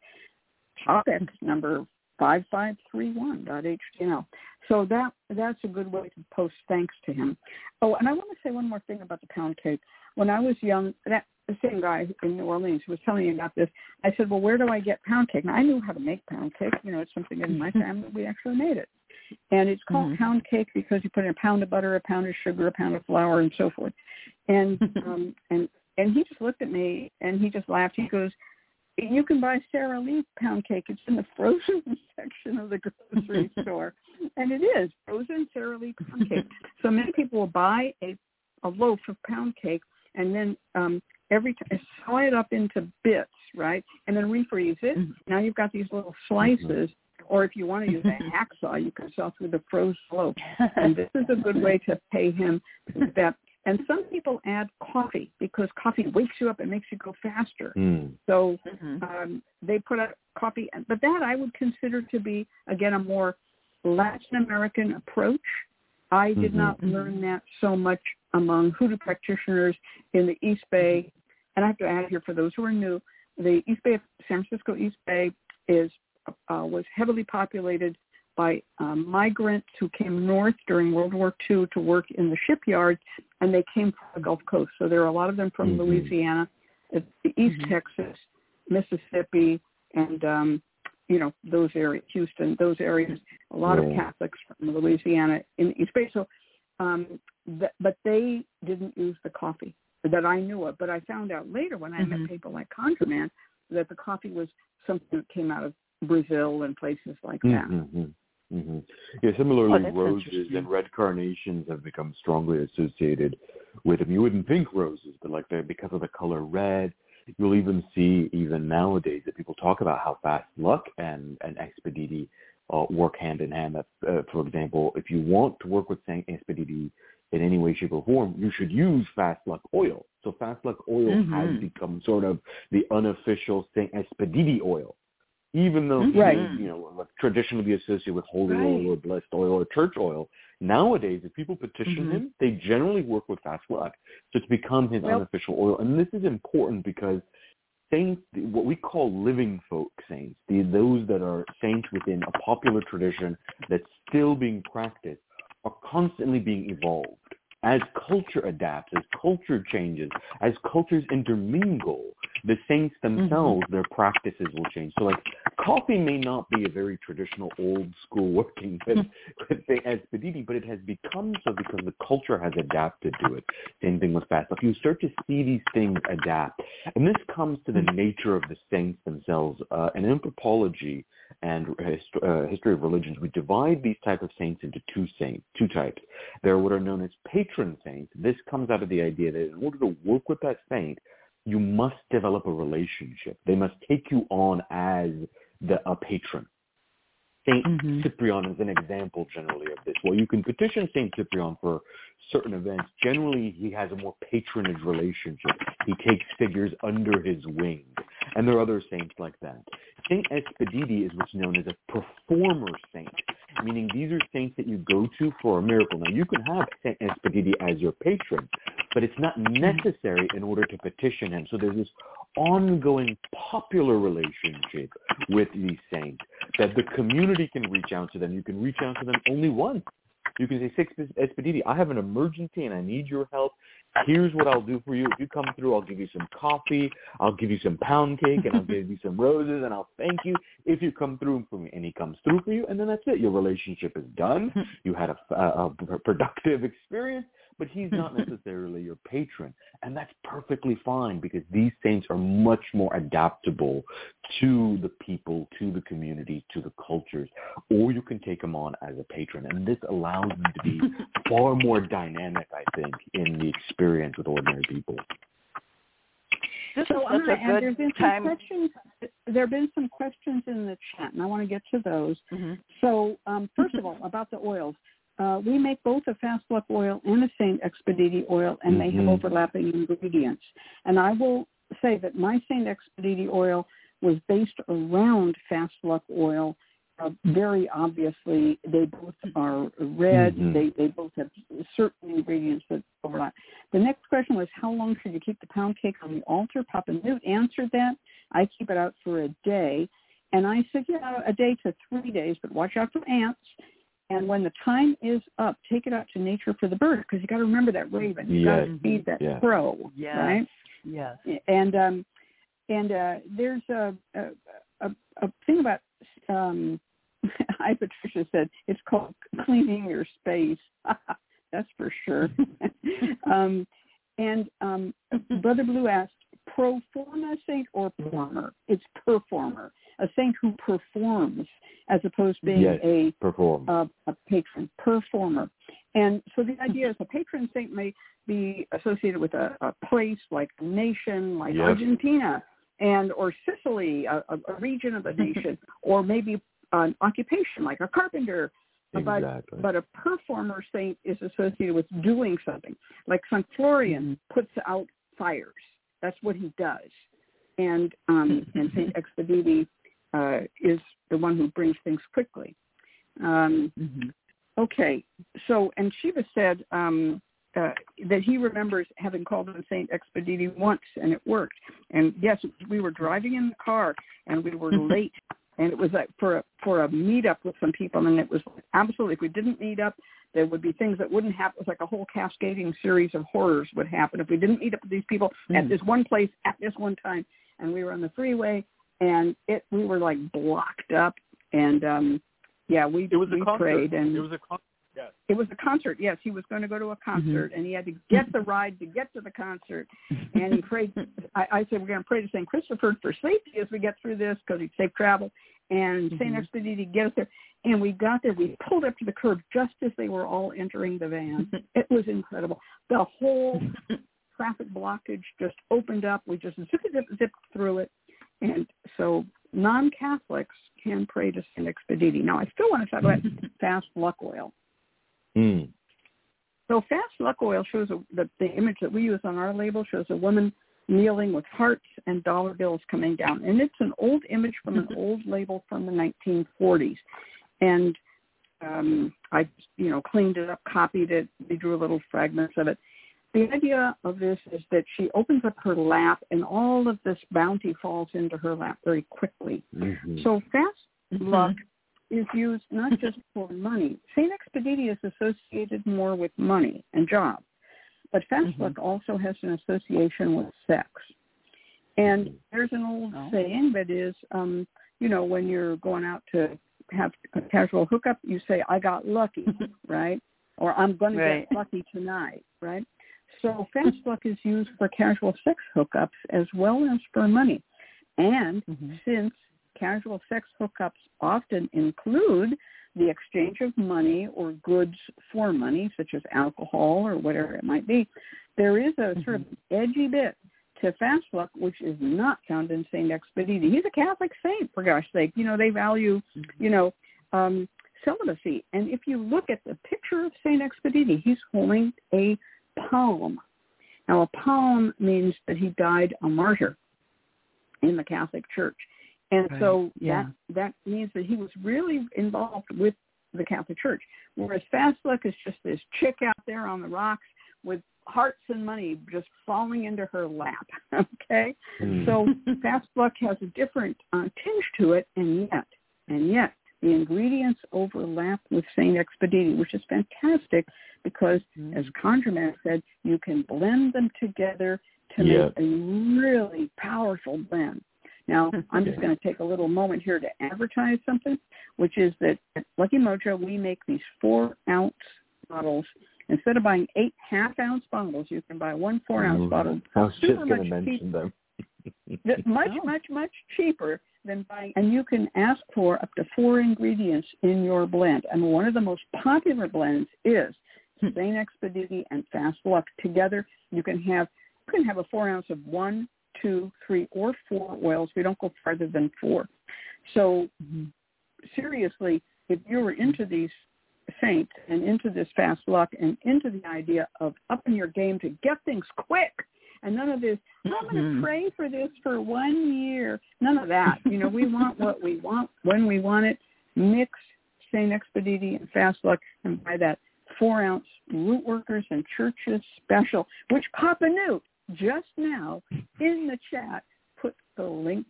Topic number five five three one dot html. So that that's a good way to post thanks to him. Oh, and I want to say one more thing about the pound cake. When I was young, that the same guy in New Orleans who was telling me about this. I said, well, where do I get pound cake? Now I knew how to make pound cake. You know, it's something in my family. We actually made it, and it's called Mhm. pound cake because you put in a pound of butter, a pound of sugar, a pound of flour, and so forth. And um, and and he just looked at me and he just laughed. He goes, "You can buy Sara Lee pound cake. It's in the frozen section of the grocery store." And it is frozen Sara Lee pound cake. So many people will buy a a loaf of pound cake and then um every time saw it up into bits, right? And then refreeze it. Mhm. Now you've got these little slices. Or if you want to use a hacksaw, you can saw through the frozen loaf. And this is a good way to pay him that. And some people add coffee because coffee wakes you up and makes you go faster. Mm. So Mhm. um, they put out coffee, but that I would consider to be again a more Latin American approach. I did Mhm. not learn that so much among hoodoo practitioners in the East Bay. And I have to add here for those who are new, the East Bay, San Francisco East Bay, is uh, was heavily populated by um, migrants who came north during World War II to work in the shipyards, and they came from the Gulf Coast. So there are a lot of them from Mhm. Louisiana, uh, the East Mhm. Texas, Mississippi, and um, you know those areas, Houston, those areas. A lot of Catholics from Louisiana in the East Bay. So, um, th- but they didn't use the coffee that I knew of. But I found out later when I Mhm. met people like ConjureMan that the coffee was something that came out of Brazil and places like that. Mm-hmm. hmm Yeah, similarly, Oh, roses and red carnations have become strongly associated with them. You wouldn't think roses, but like they're because of the color red. You'll even see even nowadays that people talk about how fast luck and and expediti uh, work hand in hand. That, uh, for example, if you want to work with Saint Expediti in any way, shape, or form, you should use Fast Luck oil. So Fast Luck oil has Mhm. become sort of the unofficial Saint Expediti oil even though Mhm. he Right. you know, like, traditionally be associated with holy Right. oil or blessed oil or church oil, nowadays, if people petition Mhm. him, they generally work with fast luck. So it's become his Well- unofficial oil. And this is important because saints, what we call living folk saints, the, those that are saints within a popular tradition that's still being practiced, are constantly being evolved. As culture adapts, as culture changes, as cultures intermingle, the saints mm-hmm. themselves, their practices will change. So like coffee may not be a very traditional old school working with hmm. the Expediti, but it has become so because the culture has adapted to it. Same thing with fast. Like you start to see these things adapt. And this comes to the hmm. nature of the saints themselves. Uh, in anthropology and hist- uh, history of religions, we divide these type of saints into two saints, two types. There are what are known as patron saints. This comes out of the idea that in order to work with that saint, you must develop a relationship. They must take you on as the a patron. Saint Mhm. Cyprian is an example generally of this. Well, you can petition Saint Cyprian for certain events. Generally, he has a more patronage relationship. He takes figures under his wing, and there are other saints like that. Saint Expediti is what's known as a performer saint, meaning these are saints that you go to for a miracle. Now, you can have Saint Expediti as your patron, but it's not necessary in order to petition him. So there's this ongoing popular relationship with these saints that the community can reach out to them. You can reach out to them only once. You can say, Six Expediti, I have an emergency and I need your help. Here's what I'll do for you. If you come through, I'll give you some coffee. I'll give you some pound cake and I'll give you some roses and I'll thank you if you come through for me. And he comes through for you and then that's it. Your relationship is done. You had a, a, a productive experience, but he's not necessarily your patron. And that's perfectly fine because these saints are much more adaptable to the people, to the community, to the cultures, or you can take them on as a patron. And this allows them to be far more dynamic, I think, in the experience with ordinary people. This So is I'm gonna a add, there's good been some time. questions. There have been some questions in the chat, and I want to get to those. Mhm. So um, first of all, about the oils, uh, we make both a fast luck oil and a Saint Expediti oil, and they have Mhm. overlapping ingredients. And I will say that my Saint Expediti oil was based around fast luck oil. Uh, very obviously, they both are red. Mhm. They they both have certain ingredients that overlap. The next question was, how long should you keep the pound cake on the altar? Papa Newt answered that. I keep it out for a day. And I said, yeah, a day to three days, but watch out for ants. And when the time is up, take it out to nature for the bird because you got to remember that raven. You got Yes. to feed that Yes. crow, Yes. right? Yes. And um, and uh, there's a, a a a thing about um, I Patricia said it's called cleaning your space. That's for sure. um, and um, Brother Blue asked, pro forma saint or performer? It's performer, a saint who performs as opposed to being Yes. a Perform. a, a patron, performer. And so the idea is a patron saint may be associated with a, a place like a nation, like Yep. Argentina, and or Sicily, a, a, region of a nation, or maybe an occupation like a carpenter. But exactly. but a performer saint is associated with doing something. Like St. Florian puts out fires. That's what he does. And um, and Saint Expediti uh, is the one who brings things quickly. Um, Mm-hmm. okay, so and Shiva said um, uh, that he remembers having called on Saint Expediti once and it worked. And yes, we were driving in the car and we were late, and it was like for a, for a meetup with some people, and it was absolutely if we didn't meet up, there would be things that wouldn't happen. It was like a whole cascading series of horrors would happen if we didn't meet up with these people at Mm. this one place at this one time. And we were on the freeway, and it we were like blocked up, and um yeah, we It was a we concert. prayed, and It was a concert. Yes. it was a concert. Yes, he was going to go to a concert, and he had to get the ride to get to the concert. And he prayed. I, I said, "We're going to pray to Saint Christopher for safety as we get through this, because he's safe travel." And Saint Expediti get us there, and we got there. We pulled up to the curb just as they were all entering the van. it was incredible. The whole traffic blockage just opened up. We just zip zip zip through it, and so non-Catholics can pray to Saint Expediti. Now, I still want to talk about fast luck oil. Mm. So fast luck oil shows a, the, the image that we use on our label shows a woman kneeling with hearts and dollar bills coming down, and it's an old image from an old label from the 1940s. And um, I, you know, cleaned it up, copied it, we drew little fragments of it. The idea of this is that she opens up her lap, and all of this bounty falls into her lap very quickly. Mhm. So fast luck is used not just for money. Saint Expediti is associated more with money and job, but fast Mhm. luck also has an association with sex. And there's an old Oh. saying that is, um, you know, when you're going out to have a casual hookup, you say, "I got lucky," right? Or "I'm going to get lucky tonight," right? So fast luck is used for casual sex hookups as well as for money. And Mhm. since casual sex hookups often include the exchange of money or goods for money, such as alcohol or whatever it might be, there is a sort of edgy bit to fast luck, which is not found in Saint Expediti. He's a Catholic saint, for gosh sake. You know, they value, you know, um, celibacy. And if you look at the picture of Saint Expediti, he's holding a palm. Now, a palm means that he died a martyr in the Catholic Church. And Right, so yeah. that that means that he was really involved with the Catholic Church. Whereas Fast Luck is just this chick out there on the rocks with hearts and money just falling into her lap. Okay? Mm. So Fast Luck has a different uh, tinge to it, and yet, and yet, the ingredients overlap with Saint Expediti, which is fantastic because, as ConjureMan said, you can blend them together to Yeah. make a really powerful blend. Now, I'm just going to take a little moment here to advertise something, which is that at Lucky Mojo, we make these four-ounce bottles. Instead of buying eight half-ounce bottles, you can buy one four-ounce Mhm. bottle I was just going to mention them. much, Oh. much, much cheaper than buying. And you can ask for up to four ingredients in your blend. And one of the most popular blends is hmm. Saint Expediti and Fast Luck together. You can have you can have a four ounce of one, two, three, or four oils. We don't go farther than four. So mm-hmm. seriously, if you were into mm-hmm. these saints and into this fast luck and into the idea of upping your game to get things quick and none of this i'm going to pray for this for one year. None of that. You know we want what we want. When we want it mix saint expediti and fast luck and buy that four ounce root workers and churches special which papa newt just now in the chat. Put the link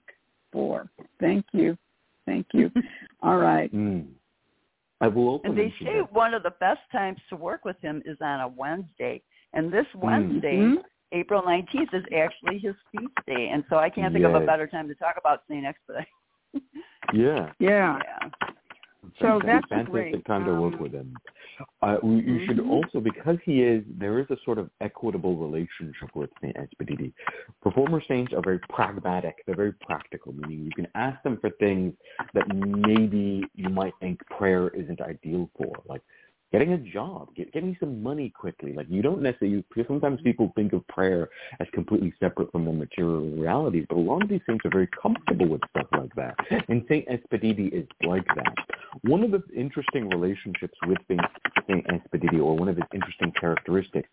for. Thank you. Thank you. All right. Mm. I will also And they say that- one of the best times to work with him is on a Wednesday. And this Mm. Wednesday Mhm. April 19th is actually his feast day, and so I can't think of a better time to talk about St. Expedite. Yeah. Yeah. yeah. So Fantastic- that's fantastic great. time to work Um, with him. Uh, we, you should Mhm. also, because he is, there is a sort of equitable relationship with Saint Expediti. Performer saints are very pragmatic. They're very practical, meaning you can ask them for things that maybe you might think prayer isn't ideal for, like getting a job, get, getting some money quickly. Like you don't necessarily, sometimes mm-hmm. people think of prayer as completely separate from the material realities, but a lot of these saints are very comfortable with stuff like that. And Saint Expediti is like that. One of the interesting relationships with Saint, Saint Expediti, or one of his interesting characteristics,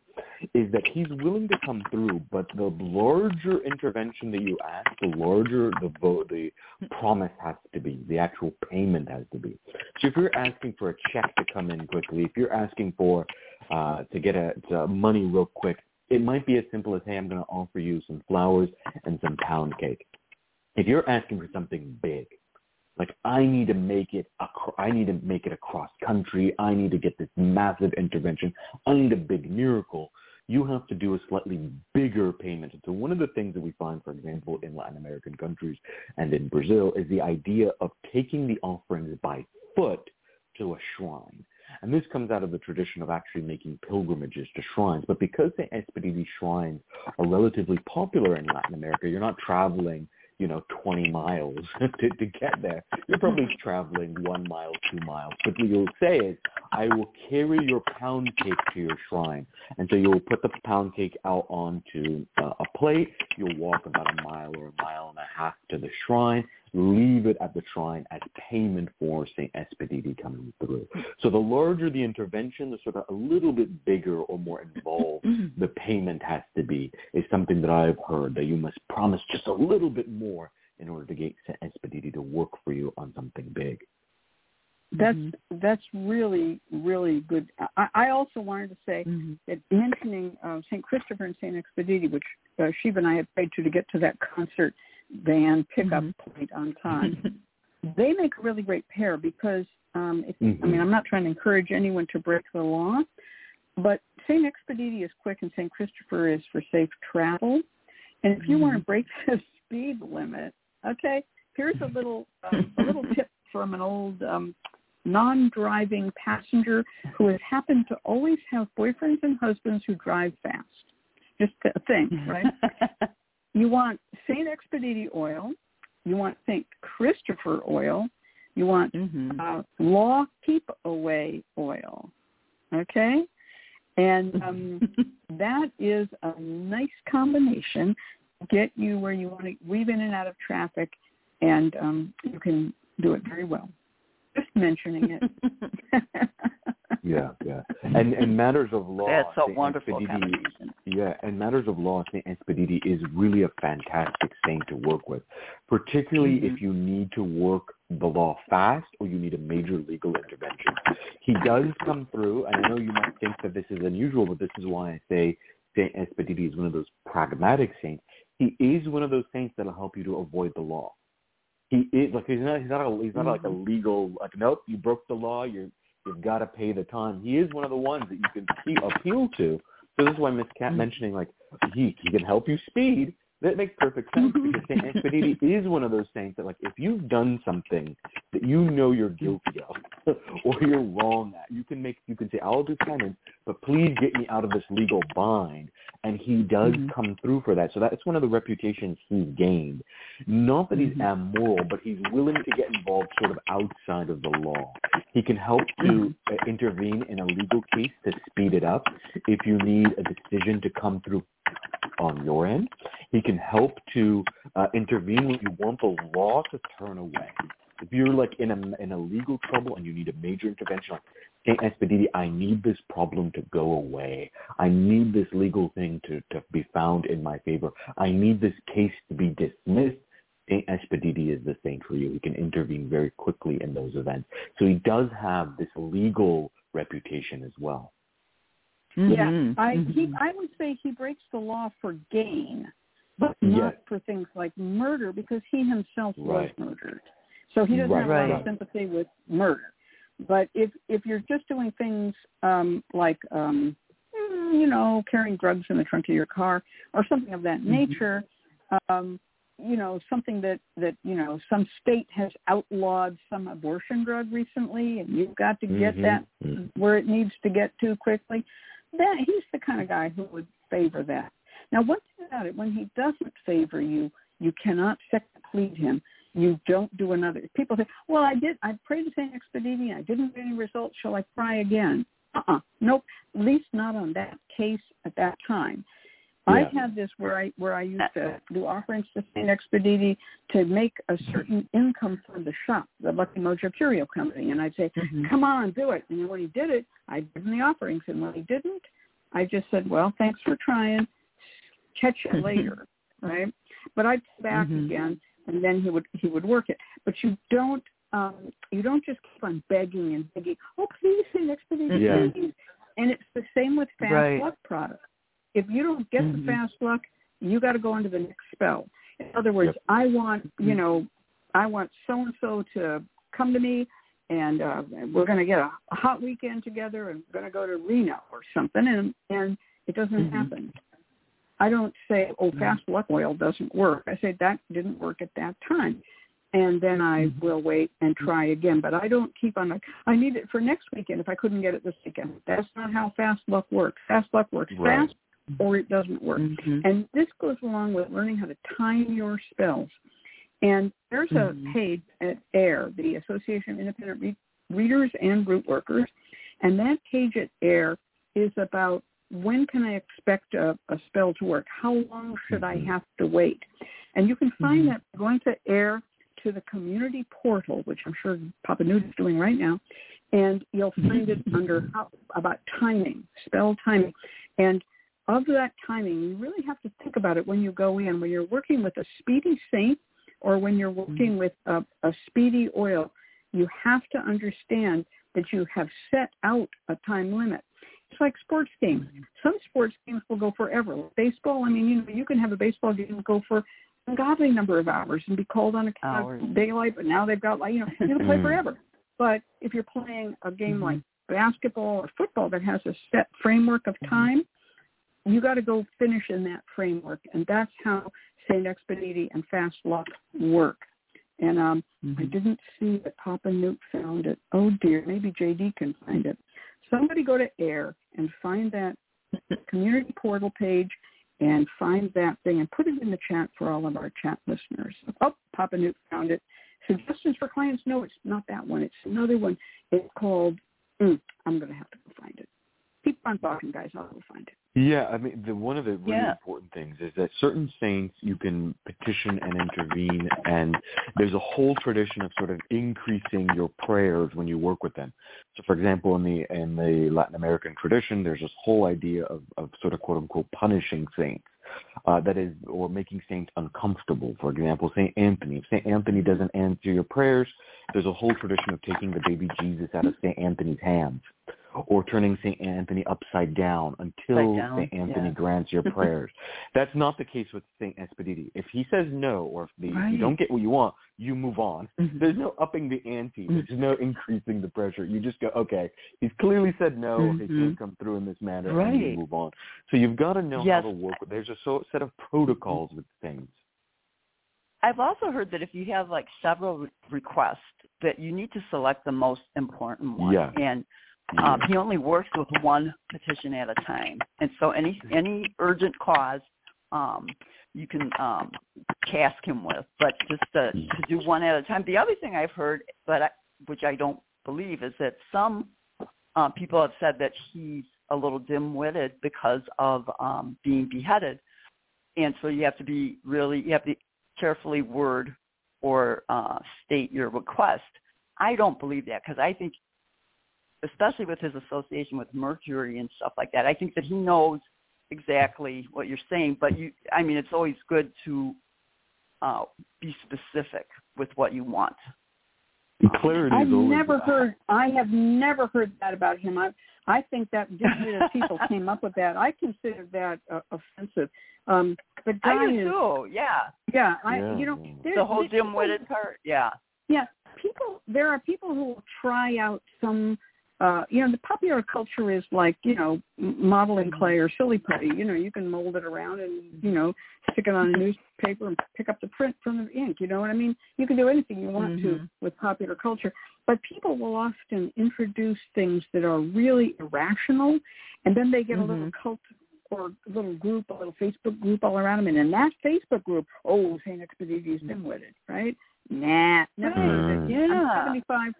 is that he's willing to come through, but the larger intervention that you ask, the larger the vo- the promise has to be, the actual payment has to be. So if you're asking for a check to come in quickly, if you're asking for uh, to get a money real quick, it might be as simple as, hey, I'm going to offer you some flowers and some pound cake. If you're asking for something big, like I need to make it, acro- I need to make it across country. I need to get this massive intervention. I need a big miracle. You have to do a slightly bigger payment. So one of the things that we find, for example, in Latin American countries and in Brazil is the idea of taking the offerings by foot to a shrine. And this comes out of the tradition of actually making pilgrimages to shrines. But because the Expediti shrines are relatively popular in Latin America, you're not traveling you know, 20 miles to, to get there. You're probably traveling one mile, two miles. But what you'll say is, I will carry your pound cake to your shrine. And so you'll put the pound cake out onto uh, a plate. You'll walk about a mile or a mile and a half to the shrine, leave it at the shrine as payment for St. Expediti coming through. So the larger the intervention, the sort of a little bit bigger or more involved the payment has to be is something that I've heard that you must promise just a little bit more in order to get St. Expediti to work for you on something big. That's Mm-hmm. that's really really good. I, I also wanted to say Mm-hmm. that mentioning uh, St. Christopher and St. Expediti, which uh, Sheba and I have prayed to to get to that concert van pickup Mm-hmm. point on time. they make a really great pair because um, if, I Mhm. mean I'm not trying to encourage anyone to break the law, but St. Expediti is quick and St. Christopher is for safe travel. And if you want to break the speed limit, okay, here's a little um, a little tip from an old um, non-driving passenger who has happened to always have boyfriends and husbands who drive fast. Just a thing, right? you want St. Expediti oil, you want St. Christopher oil, you want mm-hmm. uh, Law Keep Away oil, okay? And um, that is a nice combination. Get you where you want to weave in and out of traffic, and um, you can do it very well. Just mentioning it. Yeah, yeah. And and matters of law. That's a wonderful combination. Yeah, and matters of law, St. Expediti is really a fantastic saint to work with, particularly Mhm. if you need to work the law fast or you need a major legal intervention. He does come through, and I know you might think that this is unusual, but this is why I say St. Expediti is one of those pragmatic saints. He is one of those saints that'll help you to avoid the law. He is like he's not he's not a, he's not like a legal like nope you broke the law you you've got to pay the time. He is one of the ones that you can pe- appeal to. So this is why Miss Cat mentioning like he he can help you speed. That makes perfect sense because Saint Expediti is one of those saints that like if you've done something that you know you're guilty of or you're wrong at, you can make you can say I'll do penance, but please get me out of this legal bind. And he does Mhm. come through for that. So that's one of the reputations he's gained. Not that he's Mhm. amoral, but he's willing to get involved sort of outside of the law. He can help to uh, intervene in a legal case to speed it up if you need a decision to come through on your end. He can help to uh, intervene when you want the law to turn away. If you're like in a in a legal trouble and you need a major intervention, like Saint Expediti, I need this problem to go away. I need this legal thing to, to be found in my favor. I need this case to be dismissed. Saint Expediti is the saint for you. He can intervene very quickly in those events. So he does have this legal reputation as well. Yeah, Mhm. I he Mhm. I would say he breaks the law for gain, but Yes. not for things like murder because he himself Right. was murdered. So he doesn't Right, have a lot right. of sympathy with murder. But if if you're just doing things um like um you know, carrying drugs in the trunk of your car or something of that nature. Um, you know, something that that you know some state has outlawed some abortion drug recently, and you've got to get Mhm. that Mhm. where it needs to get to quickly. That he's the kind of guy who would favor that. Now, one about it, when he doesn't favor you, you cannot second plead him. You don't do another. People say, "Well, I did. I prayed to Saint Expediti. I didn't get any results. Shall I try again?" Uh-uh. Nope. At least not on that case at that time. I've had this where I where I used to do offerings to Saint Expediti to make a certain income for the shop, the Lucky Mojo Curio Company, and I'd say, Mhm. come on, do it. And when he did it, I'd give him the offerings. And when he didn't, I just said, well, thanks for trying. Catch you later, right? But I'd come back Mhm. again, and then he would he would work it. But you don't um, you don't just keep on begging and begging. Oh, please, to me, Yeah. please. And it's the same with fast Right. luck products. If you don't get Mhm. the fast luck, you got to go on to the next spell. In other words, Yep. I want you know I want so and so to come to me and uh, we're going to get a, hot weekend together and we're going to go to Reno or something and and it doesn't Mhm. happen. I don't say, oh, fast luck oil doesn't work. I say that didn't work at that time. And then I Mhm. will wait and try again. But I don't keep on like, I need it for next weekend if I couldn't get it this weekend. That's not how fast luck works. Fast luck works Right. fast or it doesn't work. Mhm. And this goes along with learning how to time your spells. And there's a Mhm. page at AIR, the Association of Independent Re- Readers and Root Workers, and that page at AIR is about when can I expect a, a spell to work? How long should I Mhm. have to wait? And you can find Mhm. that by going to AIR to the community portal, which I'm sure Papa Newt is doing right now, and you'll find it under how, about timing, spell timing. And of that timing, you really have to think about it when you go in. When you're working with a speedy saint or when you're mm-hmm. working with a, a speedy oil, you have to understand that you have set out a time limit. It's like sports games. Mm-hmm. Some sports games will go forever. Baseball, I mean, you know, you can have a baseball game go for ungodly number of hours and be called on account Hours. of daylight, but now they've got like, you know, you can play Mm. forever. But if you're playing a game like basketball or football that has a set framework of time, you got to go finish in that framework, and that's how Saint Expediti and Fast Luck work. And um, I Mhm. didn't see that Papa Newt found it. Oh dear, maybe JD can find it. Somebody go to AIR and find that community portal page and find that thing and put it in the chat for all of our chat listeners. Oh, Papa Newt found it. Suggestions for clients? No, it's not that one. It's another one. It's called. Mm, I'm going to have to go find it. Keep on talking, guys. I'll find it. Yeah, I mean, the, one of the really Yeah. important things is that certain saints you can petition and intervene, and there's a whole tradition of sort of increasing your prayers when you work with them. So, for example, in the in the Latin American tradition, there's this whole idea of, of sort of quote unquote punishing saints. Uh, that is, or making saints uncomfortable. For example, Saint Anthony. If Saint Anthony doesn't answer your prayers, there's a whole tradition of taking the baby Jesus out of Saint Anthony's hands, or turning Saint Anthony upside down until Saint Anthony yeah. grants your prayers. That's not the case with Saint Expediti. If he says no, or if, the, if you don't get what you want, you move on. Mhm. There's no upping the ante. Mm. There's no increasing the pressure. You just go, okay, he's clearly said no. He Mhm. can't come through in this manner, and you Right. move on. So you've got to know Yes. how to work. with There's a so, set of protocols with things. I've also heard that if you have like several requests, that you need to select the most important one. Yeah. And um, he only works with one petition at a time, and so any any urgent cause, um, you can um, task him with. But just to, to do one at a time. The other thing I've heard, but I, which I don't believe, is that some uh, people have said that he's a little dim-witted because of um, being beheaded, and so you have to be really you have to carefully word or uh, state your request. I don't believe that because I think, especially with his association with Mercury and stuff like that, I think that he knows exactly what you're saying. But you, I mean, it's always good to uh, be specific with what you want. Clarity I've is always never heard. I have never heard that about him. I I think that dim-witted people came up with that. I consider that uh, offensive. Um, the guy I do is, too. Yeah, yeah. I Yeah, you know yeah. there's the whole there's dim-witted part. Yeah. Yeah, people. There are people who will try out some uh, you know, the popular culture is like, you know, modeling clay or silly putty. You know, you can mold it around and, you know, stick it on a newspaper and pick up the print from the ink. You know what I mean? You can do anything you want Mhm. to with popular culture. But people will often introduce things that are really irrational, and then they get a little Mhm. cult or a little group, a little Facebook group all around them. And in that Facebook group, oh, St. Expediti is dim-witted, right? Nah, never heard of it. Yeah. I'm 75.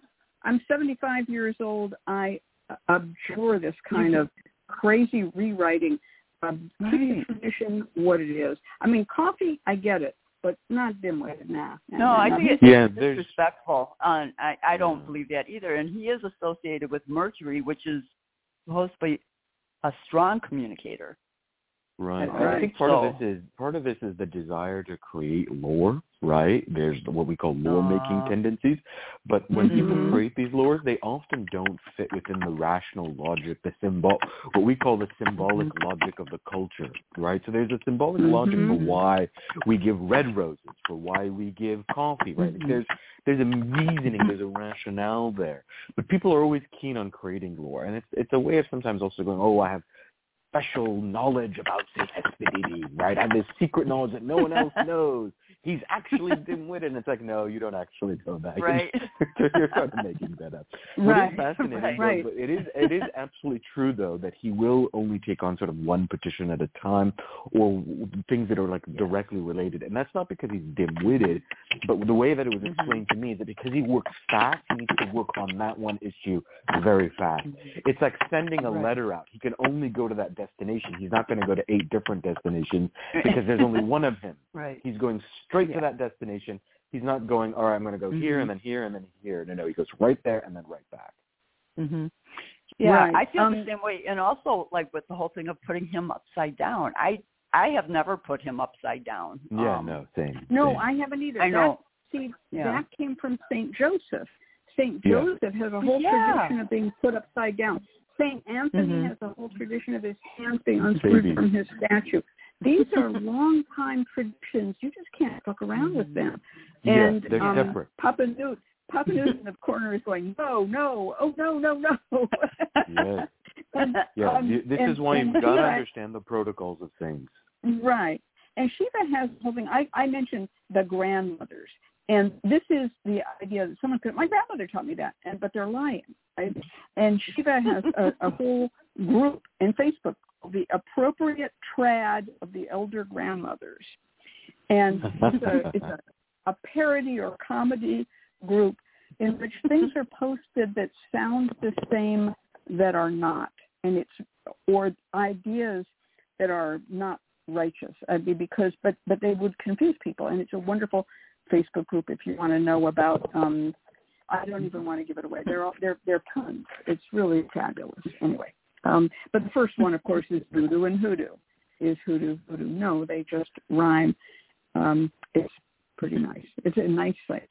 I'm 75 years old. I abjure this kind of crazy rewriting. Um, keep the Right. tradition what it is. I mean, coffee, I get it, but not dim-witted. Nah. nah, No, nah, I nah. think it's Yeah, disrespectful. Uh, I I don't Yeah. believe that either. And he is associated with Mercury, which is supposed to be a strong communicator. Right. Right. I think part So- of this is part of this is the desire to create lore, right? There's what we call lore making Uh, tendencies. But when people Mhm. create these lores, they often don't fit within the rational logic, the symbol what we call the symbolic logic of the culture, right? So there's a symbolic logic for Mhm. why we give red roses, for why we give coffee, right? Mhm. there's there's a reasoning, there's a rationale there. But people are always keen on creating lore. And it's it's a way of sometimes also going, Oh, I have special knowledge about St. Expediti, right? I have this secret knowledge that no one else knows. He's actually dim-witted. And it's like, no, you don't actually know that. You're Right. just- You're sort of making that up. What Right. is fascinating, Right. though, but it is it is absolutely true though that he will only take on sort of one petition at a time, or things that are like directly related, and that's not because he's dim-witted, but the way that it was Mhm. explained to me is that because he works fast, he needs to work on that one issue very fast. It's like sending a Right. letter out. He can only go to that destination. He's not going to go to eight different destinations because there's only one of him. right. He's going straight Yeah. to that destination. He's not going, all right, I'm going to go here Mhm. and then here and then here. No, no, he goes right there and then right back. Mm-hmm. Yeah, Right. I feel Um, the same way. And also, like with the whole thing of putting him upside down, I I have never put him upside down. Yeah, Um, no, same. No, same. I haven't either. I know. That, see, Yeah. that came from Saint Joseph. Saint Yeah. Joseph has a whole Yeah. tradition of being put upside down. Saint Anthony Mhm. has a whole tradition of his hands being unscrewed Baby. from his statue. These are long time traditions. You just can't fuck around with them. Yeah, And they're um, separate. Papa Newt, Papa Newt in the corner is going, no, no, oh no, no, no. Yeah. And, Yeah, um, this and- is why you've got to understand the protocols of things. Right. And Shiva has the whole thing. I, I mentioned the grandmothers. And this is the idea that someone could, my grandmother taught me that, and but they're lying. Right? And Shiva has a, a whole group in Facebook the appropriate trad of the elder grandmothers. And it's a, it's a, a parody or comedy group in which things are posted that sound the same that are not. And it's, or ideas that are not righteous. I mean, because, but, but they would confuse people. And it's a wonderful Facebook group if you want to know about, um, I don't even want to give it away. They're all, they're, they're tons. It's really fabulous. Anyway. Um, but the first one, of course, is voodoo and hoodoo. Is hoodoo voodoo? No, they just rhyme. Um, it's pretty nice. It's a nice site.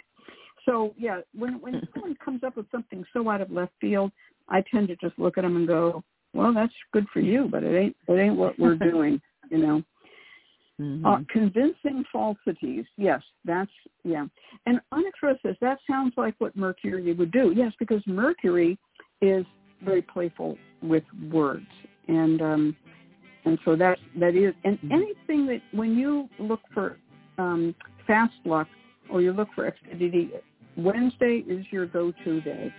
So yeah, when when someone comes up with something so out of left field, I tend to just look at them and go, "Well, that's good for you, but it ain't it ain't what we're doing." You know. Mhm. Uh, convincing falsities. Yes, that's yeah. And Onyx says that sounds like what Mercury would do. Yes, because Mercury is very playful with words, and um, and so that that is and anything that when you look for um, fast luck or you look for expedition, Wednesday is your go-to day.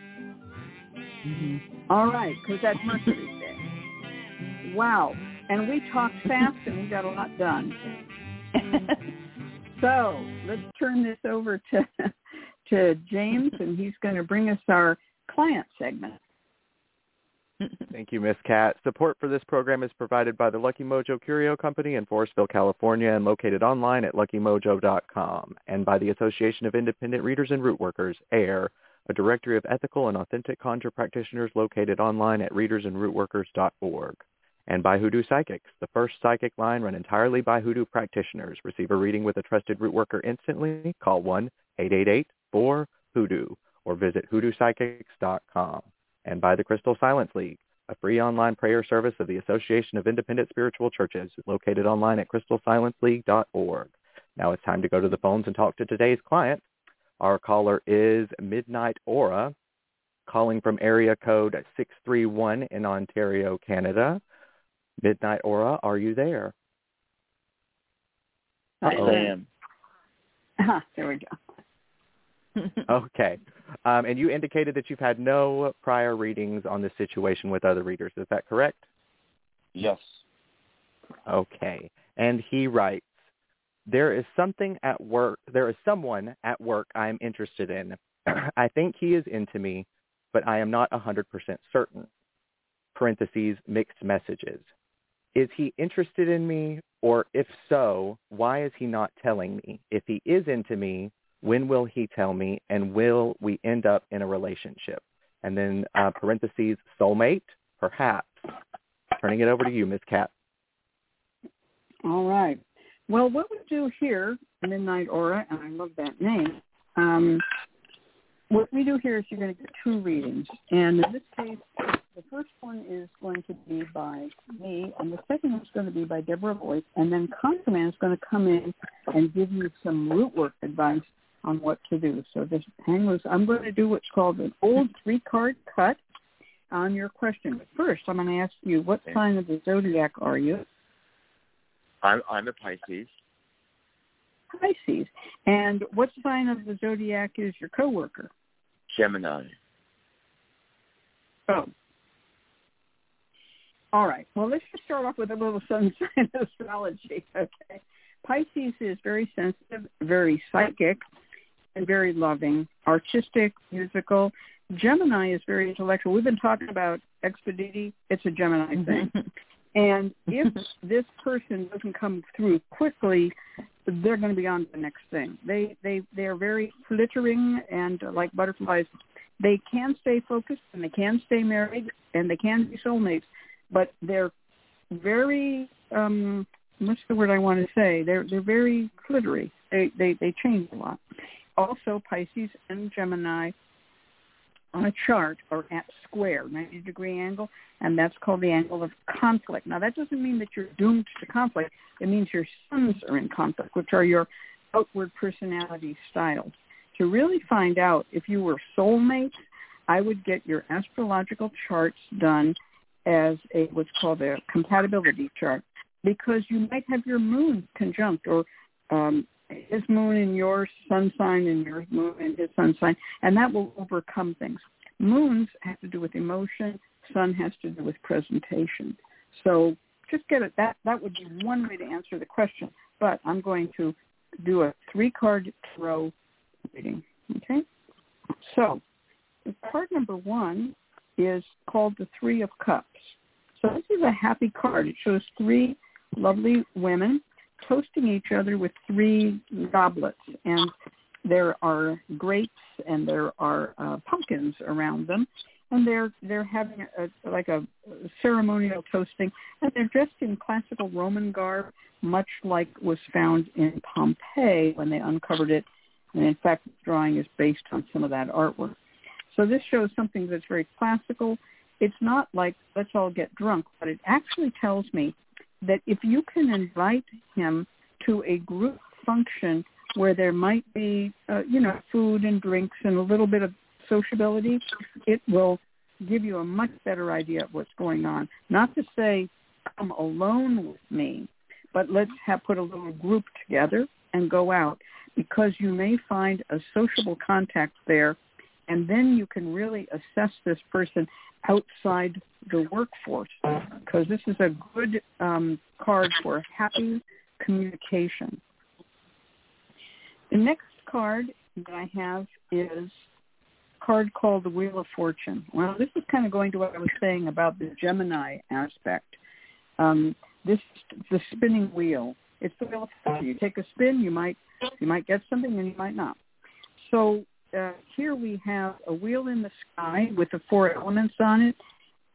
Mhm. All right, because that's Mercury's day. Wow. And we talked fast and we got a lot done. So let's turn this over to to James, and he's going to bring us our client segment. Thank you, Miss Cat. Support for this program is provided by the Lucky Mojo Curio Company in Forestville, California, and located online at luckymojo.com, and by the Association of Independent Readers and Root Workers, AIR, a directory of ethical and authentic conjure practitioners located online at readersandrootworkers.org, and by Hoodoo Psychics, the first psychic line run entirely by Hoodoo practitioners. Receive a reading with a trusted root worker instantly. Call 1-888-4-HOODOO or visit hoodoopsychics.com and by the Crystal Silence League, a free online prayer service of the Association of Independent Spiritual Churches, located online at crystalsilenceleague.org. Now it's time to go to the phones and talk to today's client. Our caller is Midnight Aura, calling from area code 631 in Ontario, Canada. Midnight Aura, are you there? I Uh-oh. am. Ah, there we go. Okay. Um, and you indicated that you've had no prior readings on this situation with other readers. Is that correct? Yes. Okay. And he writes, there is something at work, there is someone at work I am interested in. I think he is into me, but I am not 100% certain. Parentheses, mixed messages. Is he interested in me? Or if so, why is he not telling me? If he is into me, when will he tell me? And will we end up in a relationship? And then uh, parentheses, soulmate, perhaps. Turning it over to you, Miss Cat. All right. Well, what we do here, Midnight Aura, and I love that name. Um, what we do here is you're going to get two readings, and in this case, the first one is going to be by me, and the second one is going to be by Deborah Voith, and then ConjureMan is going to come in and give you some root work advice on what to do. So just hang loose. I'm going to do what's called an old three-card cut on your question. But first, I'm going to ask you, what sign of the zodiac are you? I'm I'm a Pisces. Pisces. And what sign of the zodiac is your coworker? Gemini. Oh. All right. Well, let's just start off with a little sun sign astrology. Okay. Pisces is very sensitive, very psychic, and very loving, artistic, musical. Gemini is very intellectual. We've been talking about expedity. It's a Gemini thing. And if this person doesn't come through quickly, they're going to be on to the next thing. They they they are very flittering and uh, like butterflies. They can stay focused and they can stay married and they can be soulmates, but they're very um what's the word I want to say? They're they're very flittery. They they they change a lot. Also, Pisces and Gemini on a chart are at square, 90 degree angle, and that's called the angle of conflict. Now, that doesn't mean that you're doomed to conflict. It means your suns are in conflict, which are your outward personality styles. To really find out if you were soulmates, I would get your astrological charts done as a what's called a compatibility chart because you might have your moon conjunct or um, his moon in your sun sign and your moon in his sun sign, and that will overcome things. Moons have to do with emotion. Sun has to do with presentation. So just get it. That that would be one way to answer the question. But I'm going to do a three-card tarot reading. Okay. So card number one is called the Three of Cups. So this is a happy card. It shows three lovely women toasting each other with three goblets, and there are grapes and there are uh, pumpkins around them, and they're they're having a, like a ceremonial toasting, and they're dressed in classical Roman garb, much like was found in Pompeii when they uncovered it, and in fact, the drawing is based on some of that artwork. So this shows something that's very classical. It's not like let's all get drunk, but it actually tells me that if you can invite him to a group function where there might be, uh, you know, food and drinks and a little bit of sociability, it will give you a much better idea of what's going on. Not to say come alone with me, but let's have put a little group together and go out because you may find a sociable contact there and then you can really assess this person outside the workforce because this is a good um, card for happy communication. The next card that I have is a card called the Wheel of Fortune. Well, this is kind of going to what I was saying about the Gemini aspect. Um, this the spinning wheel. It's the wheel of fortune. You take a spin, you might you might get something, and you might not. So uh, here we have a wheel in the sky with the four elements on it,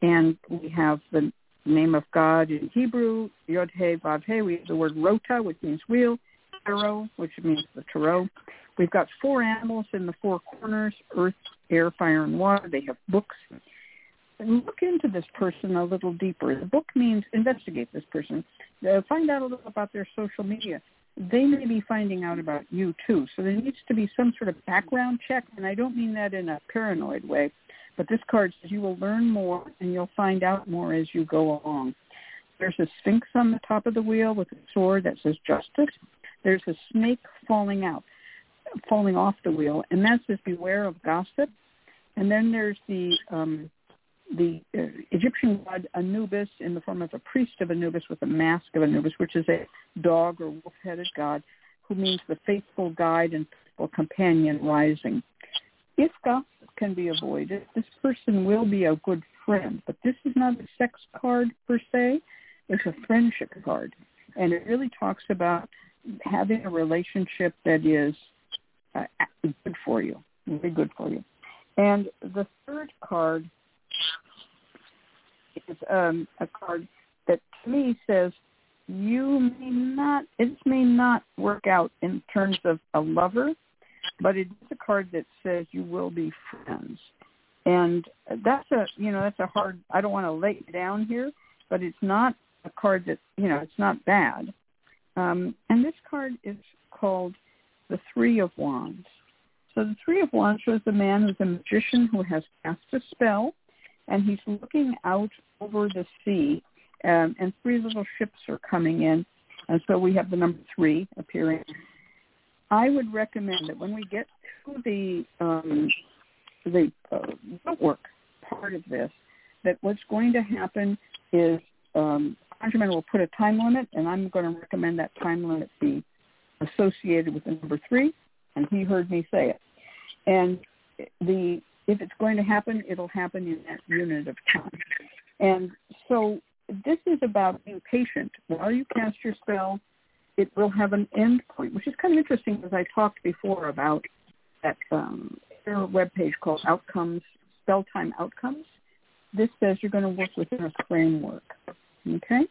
and we have the name of God in Hebrew, Yod He Vav He. We have the word Rota, which means wheel, Tarot, which means the tarot. We've got four animals in the four corners, earth, air, fire, and water. They have books. And look into this person a little deeper. The book means investigate this person. Uh, find out a little about their social media they may be finding out about you too. So there needs to be some sort of background check, and I don't mean that in a paranoid way, But this card says you will learn more and you'll find out more as you go along. There's a sphinx on the top of the wheel with a sword that says justice. There's a snake falling out, falling off the wheel, and that says beware of gossip. And then there's the um, the uh, Egyptian god Anubis in the form of a priest of Anubis with a mask of Anubis, which is a dog or wolf-headed god, who means the faithful guide and faithful companion rising. If gossip can be avoided, this person will be a good friend. But this is not a sex card per se. It's a friendship card. And it really talks about having a relationship that is uh, good for you, really good for you. And the third card is um, a card that to me says you may not, it may not work out in terms of a lover, but it is a card that says you will be friends. And that's a, you know, that's a hard, I don't want to lay it down here, but it's not a card that, you know, it's not bad. Um, and this card is called the Three of Wands. So the Three of Wands shows the man who's a magician who has cast a spell, and he's looking out over the sea, um, and three little ships are coming in, and so we have the number three appearing. I would recommend that when we get to the um, the uh, work part of this, that what's going to happen is um, will put a time limit, and I'm going to recommend that time limit be associated with the number three, and he heard me say it. And the if it's going to happen, it'll happen in that unit of time. And so this is about being patient. While you cast your spell, it will have an end point, which is kind of interesting because I talked before about that um, web page called Outcomes, Spell Time Outcomes. This says you're going to work within a framework. Okay?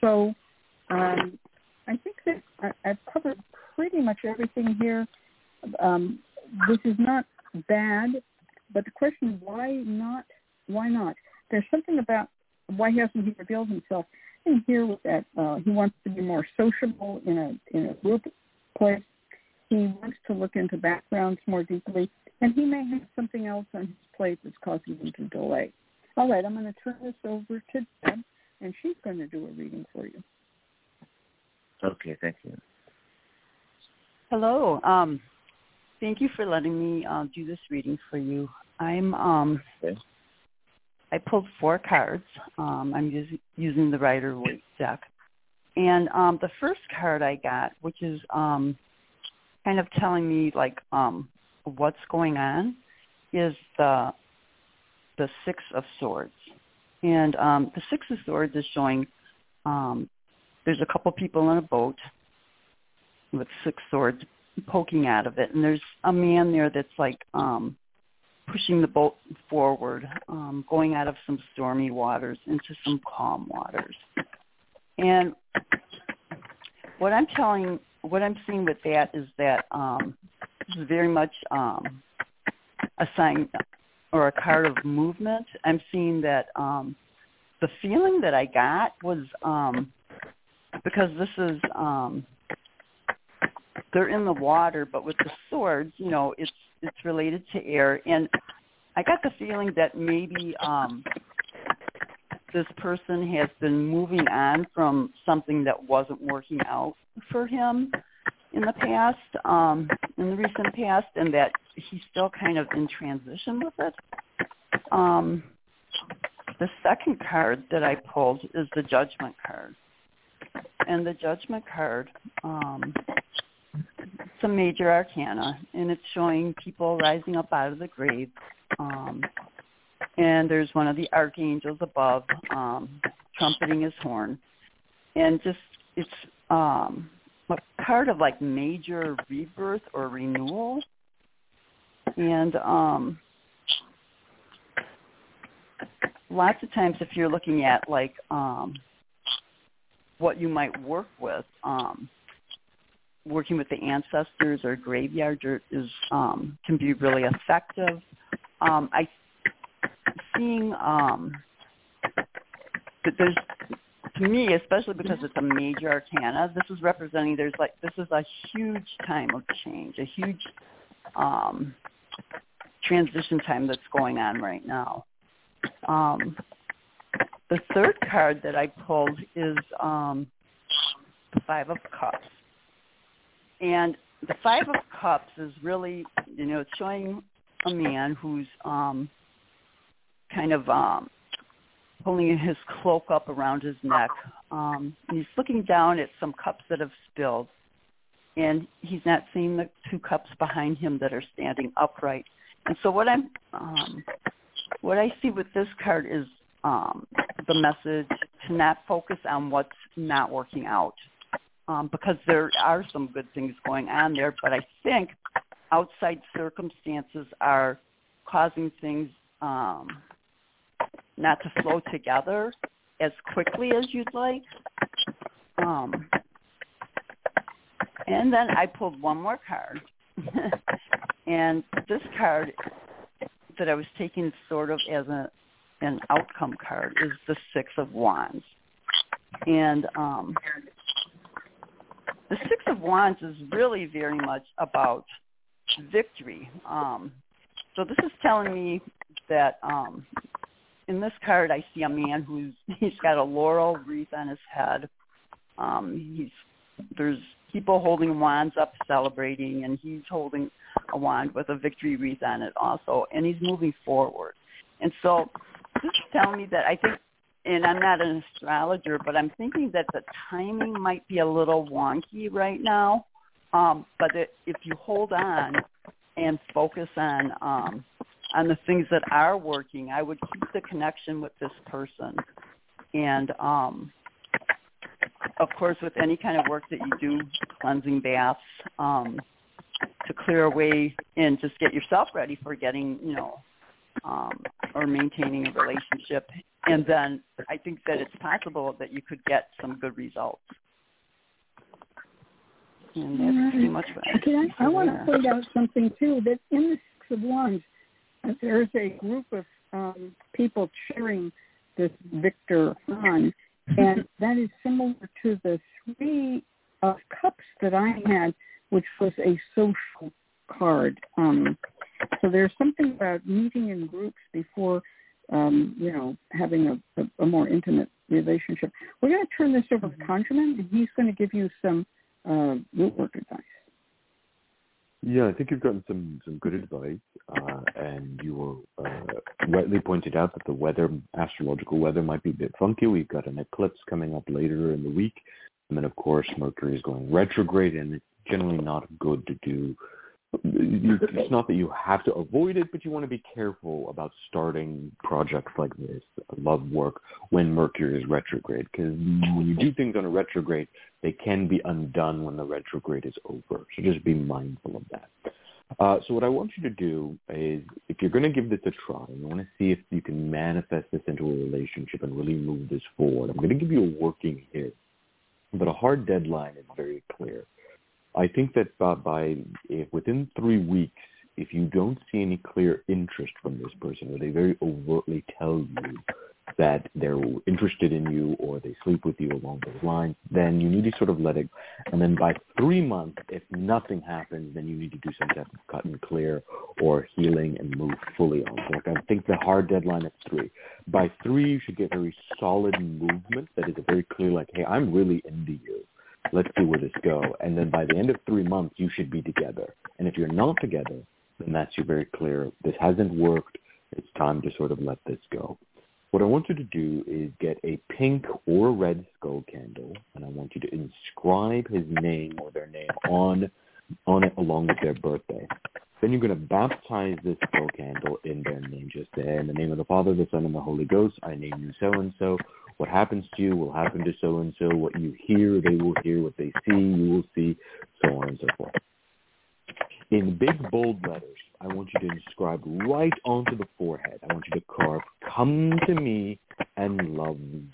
So um, I think that I, I've covered pretty much everything here. Um, this is not bad, but the question is why not? Why not? There's something about why hasn't he revealed himself? And here with that, uh, he wants to be more sociable in a in a group place. He wants to look into backgrounds more deeply, and he may have something else on his plate that's causing him to delay. All right, I'm going to turn this over to Deb, and she's going to do a reading for you. Okay, thank you. Hello. Um, thank you for letting me uh, do this reading for you. I'm um, okay. I pulled four cards. Um, I'm using, using the Rider Waite deck, and um, the first card I got, which is um, kind of telling me like um, what's going on, is the the Six of Swords, and um, the Six of Swords is showing um, there's a couple people on a boat with six swords poking out of it, and there's a man there that's like um, pushing the boat forward, um, going out of some stormy waters into some calm waters. And what I'm telling, what I'm seeing with that is that um, this is very much um, a sign or a card of movement. I'm seeing that um, the feeling that I got was um, because this is um, they're in the water, but with the swords, you know, it's it's related to air, and I got the feeling that maybe um, this person has been moving on from something that wasn't working out for him in the past, um, in the recent past, and that he's still kind of in transition with it. Um, the second card that I pulled is the Judgment card, and the Judgment card um, a major arcana, and it's showing people rising up out of the grave. Um, and there's one of the archangels above um, trumpeting his horn, and just it's um, a part of like major rebirth or renewal. And um, lots of times, if you're looking at like um, what you might work with, um, working with the ancestors or graveyard is um, can be really effective. Um, I seeing um, that there's to me, especially because it's a major arcana, this is representing there's like this is a huge time of change, a huge um, transition time that's going on right now. Um, the third card that I pulled is um, the Five of Cups. And the Five of Cups is really, you know, it's showing a man who's um, kind of um, pulling his cloak up around his neck. Um, and he's looking down at some cups that have spilled. And he's not seeing the two cups behind him that are standing upright. And so what I'm um, what I see with this card is um, the message to not focus on what's not working out um, because there are some good things going on there. But I think outside circumstances are causing things um, not to flow together as quickly as you'd like. Um, and then I pulled one more card. and this card that I was taking sort of as a an outcome card is the Six of Wands. And um, the Six of Wands is really very much about victory. Um, so this is telling me that um, in this card I see a man who's he's got a laurel wreath on his head. Um, he's there's people holding wands up celebrating and he's holding a wand with a victory wreath on it also and he's moving forward. And so this is telling me that I think and I'm not an astrologer, but I'm thinking that the timing might be a little wonky right now. Um, but it, if you hold on and focus on um, on the things that are working, I would keep the connection with this person. And um, of course, with any kind of work that you do, cleansing baths, um, to clear away and just get yourself ready for getting, you know, um, or maintaining a relationship. And then I think that it's possible that you could get some good results. And that's right. pretty much what I, Can I, I want to point out something too. That in the Six of Wands, there's a group of um, people cheering this victor on, and that is similar to the Three of Cups that I had, which was a social card. Um, so there's something about meeting in groups before, um, you know, having a, a, a more intimate relationship. We're going to turn this over to ConjureMan, and he's going to give you some uh, root work advice. Yeah, I think you've gotten some some good advice, uh, and you were uh, rightly pointed out that the weather, astrological weather, might be a bit funky. We've got an eclipse coming up later in the week, and then of course Mercury is going retrograde, and it's generally not good to do you, it's not that you have to avoid it, but you want to be careful about starting projects like this, love work, when Mercury is retrograde. Because when you do things on a retrograde, they can be undone when the retrograde is over. So just be mindful of that. Uh, so what I want you to do is, if you're going to give this a try, you want to see if you can manifest this into a relationship and really move this forward. I'm going to give you a working hit, but a hard deadline is very clear. I think that by within three weeks, if you don't see any clear interest from this person, or they very overtly tell you that they're interested in you or they sleep with you along those lines, then you need to sort of let it. And then by three months, if nothing happens, then you need to do some type of cut and clear or healing and move fully on. So like I think the hard deadline is three. By three, you should get very solid movement that is a very clear, like, hey, I'm really into you let's see where this go. And then by the end of three months, you should be together. And if you're not together, then that's you very clear. This hasn't worked. It's time to sort of let this go. What I want you to do is get a pink or red skull candle, and I want you to inscribe his name or their name on on it along with their birthday. Then you're going to baptize this skull candle in their name. Just say, in the name of the Father, the Son, and the Holy Ghost, I name you so and so. What happens to you will happen to so and so. What you hear, they will hear. What they see, you will see, so on and so forth. In big bold letters, I want you to inscribe right onto the forehead. I want you to carve, come to me and love me.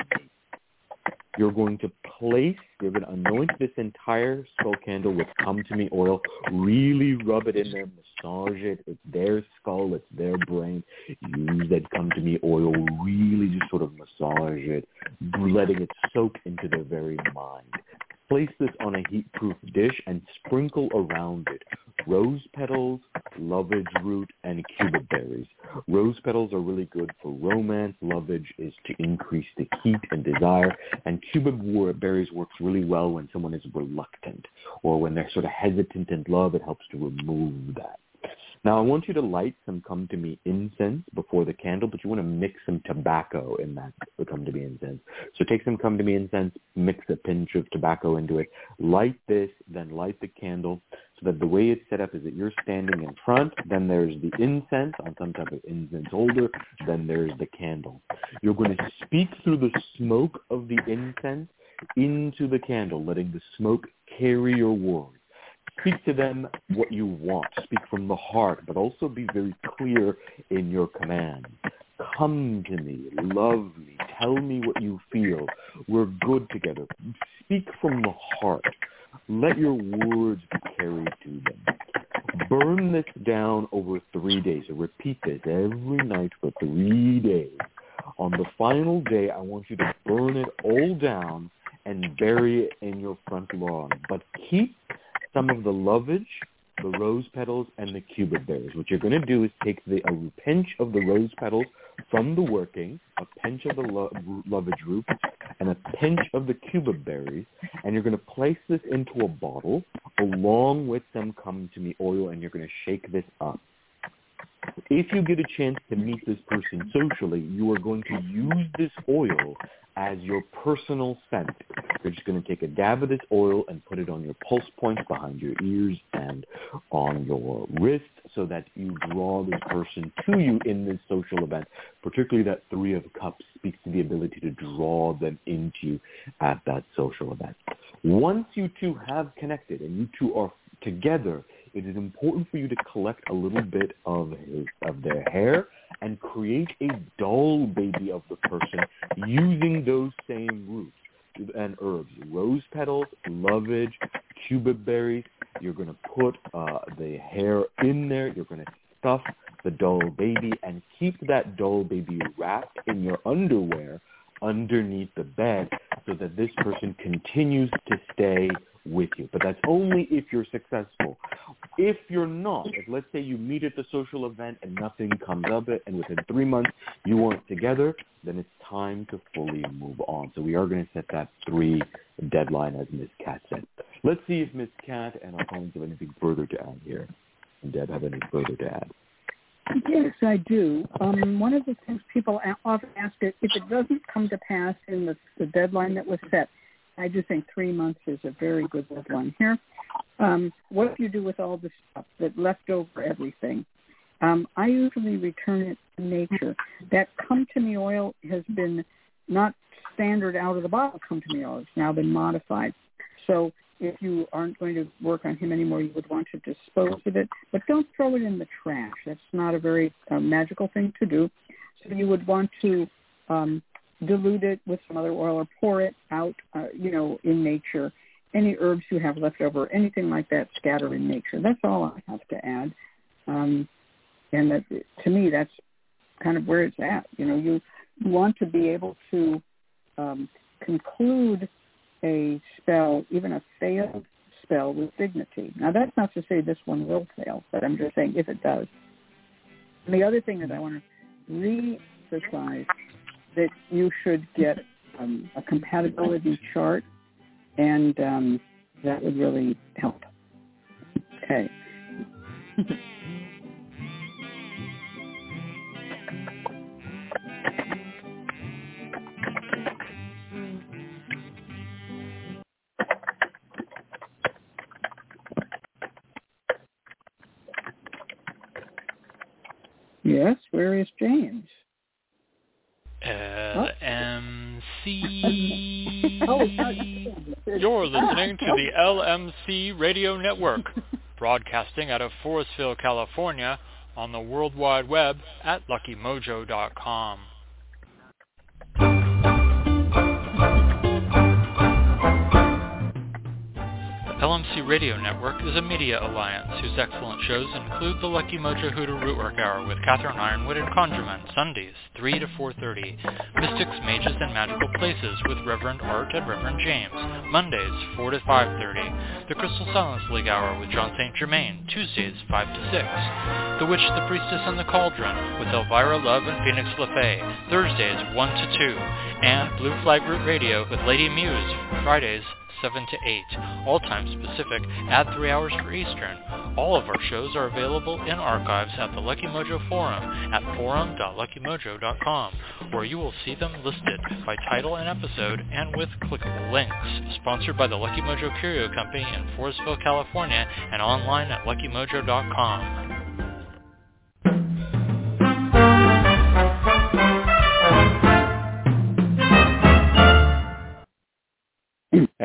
You're going to place, you're going to anoint this entire skull candle with come to me oil. Really rub it in there, massage it. It's their skull, it's their brain. Use that come to me oil. Really just sort of massage it, letting it soak into their very mind. Place this on a heat-proof dish and sprinkle around it rose petals, lovage root, and cubeb berries. Rose petals are really good for romance. Lovage is to increase the heat and desire. And cubeb berries works really well when someone is reluctant or when they're sort of hesitant in love. It helps to remove that. Now I want you to light some come to me incense before the candle, but you want to mix some tobacco in that come to me incense. So take some come to me incense, mix a pinch of tobacco into it, light this, then light the candle so that the way it's set up is that you're standing in front, then there's the incense on some type of incense holder, then there's the candle. You're going to speak through the smoke of the incense into the candle, letting the smoke carry your words. Speak to them what you want. Speak from the heart, but also be very clear in your command. Come to me, love me, tell me what you feel. We're good together. Speak from the heart. Let your words be carried to them. Burn this down over three days. Repeat this every night for three days. On the final day, I want you to burn it all down and bury it in your front lawn. But keep some of the lovage, the rose petals, and the cubeb berries. What you're going to do is take the, a pinch of the rose petals from the working, a pinch of the lo- lovage root, and a pinch of the cubeb berries, and you're going to place this into a bottle along with some come to me oil, and you're going to shake this up. If you get a chance to meet this person socially, you are going to use this oil as your personal scent. You're just going to take a dab of this oil and put it on your pulse points behind your ears and on your wrist so that you draw this person to you in this social event. Particularly that three of cups speaks to the ability to draw them into you at that social event. Once you two have connected and you two are together, it is important for you to collect a little bit of his, of their hair and create a doll baby of the person using those same roots and herbs, rose petals, lovage, cubeb berries. You're going to put uh, the hair in there. You're going to stuff the doll baby and keep that doll baby wrapped in your underwear underneath the bed so that this person continues to stay with you. But that's only if you're successful. If you're not, if let's say you meet at the social event and nothing comes of it, and within three months you weren't together, then it's time to fully move on. So we are going to set that three deadline as Ms. Cat said. Let's see if Ms. Cat and our colleagues have anything further to add here. And Deb have anything further to add. Yes, I do. Um, one of the things people often ask is if it doesn't come to pass in the, the deadline that was set, I do think three months is a very good deadline here. Um, what do you do with all the stuff that left over everything? Um, I usually return it to nature. That come to me oil has been not standard out of the bottle come to me oil. It's now been modified. So if you aren't going to work on him anymore, you would want to dispose of it, but don't throw it in the trash. That's not a very uh, magical thing to do. So you would want to um, dilute it with some other oil or pour it out, uh, you know, in nature. Any herbs you have left over, anything like that, scatter in nature. That's all I have to add. Um, and that, to me, that's kind of where it's at. You know, you want to be able to um, conclude a spell, even a failed spell, with dignity. Now, that's not to say this one will fail, but I'm just saying if it does. And the other thing that I want to re-emphasize that you should get um, a compatibility chart, and um, that would really help. Okay. Yes, where is James? Uh, LMC. You're listening to the LMC Radio Network, broadcasting out of Forestville, California, on the World Wide Web at luckymojo.com. LMC Radio Network is a media alliance whose excellent shows include the Lucky Mojo Hoodoo Rootwork Hour with Catherine Yronwode and ConjureMan, Sundays, 3 to 4.30. Mystics, Mages, and Magical Places with Reverend Art and Reverend James, Mondays, 4 to 5.30. The Crystal Silence League Hour with John St. Germain, Tuesdays, 5 to 6. The Witch, the Priestess, and the Cauldron with Elvira Love and Phoenix LeFae, Thursdays, 1 to 2. And Blue Flag Root Radio with Lady Muse, Fridays, 7 to 8, all times Pacific, at 3 hours for Eastern. All of our shows are available in archives at the Lucky Mojo Forum at forum.luckymojo.com, where you will see them listed by title and episode and with clickable links. Sponsored by the Lucky Mojo Curio Company in Forestville, California, and online at luckymojo.com.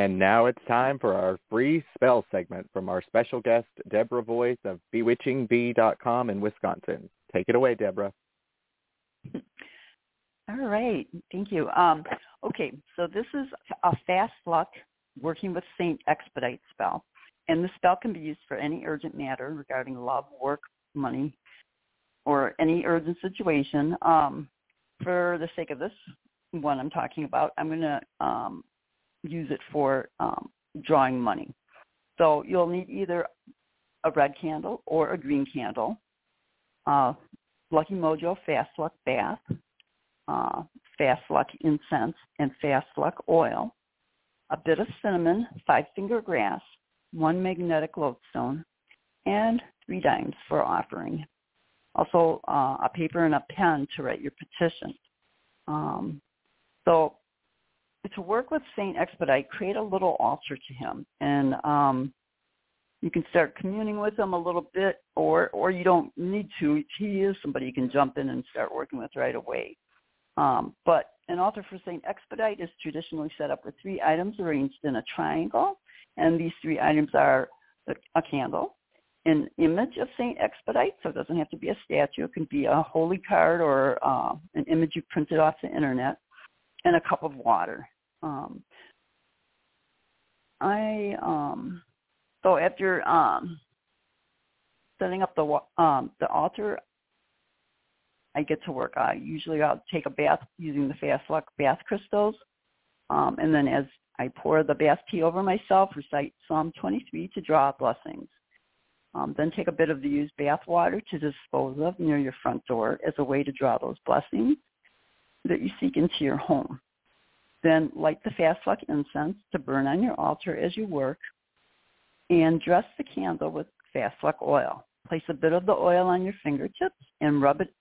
And now it's time for our free spell segment from our special guest, Deborah Voith of BewitchingBee.com in Wisconsin. Take it away, Deborah. All right. Thank you. Um, okay, so this is a fast luck working with Saint Expedite spell. And the spell can be used for any urgent matter regarding love, work, money, or any urgent situation. Um, for the sake of this one I'm talking about, I'm going to um, use it for um, drawing money. So you'll need either a red candle or a green candle, uh, Lucky Mojo Fast Luck Bath, uh, Fast Luck Incense, and Fast Luck Oil, a bit of cinnamon, five-finger grass, one magnetic lodestone, and three dimes for offering. Also, uh, a paper and a pen to write your petition. Um, so to work with Saint Expedite, create a little altar to him, and um, you can start communing with him a little bit, or or you don't need to. He is somebody you can jump in and start working with right away. Um, but an altar for Saint Expedite is traditionally set up with three items arranged in a triangle, and these three items are a candle, an image of Saint Expedite, so it doesn't have to be a statue. It can be a holy card or uh, an image you printed off the internet, and a cup of water. Um, I um, so after um, setting up the um, the altar, I get to work. I usually I'll take a bath using the Fast Luck bath crystals, um, and then as I pour the bath tea over myself, recite Psalm 23 to draw blessings. Um, then take a bit of the used bath water to dispose of near your front door as a way to draw those blessings that you seek into your home. Then light the fast luck incense to burn on your altar as you work and dress the candle with fast luck oil. Place a bit of the oil on your fingertips and rub it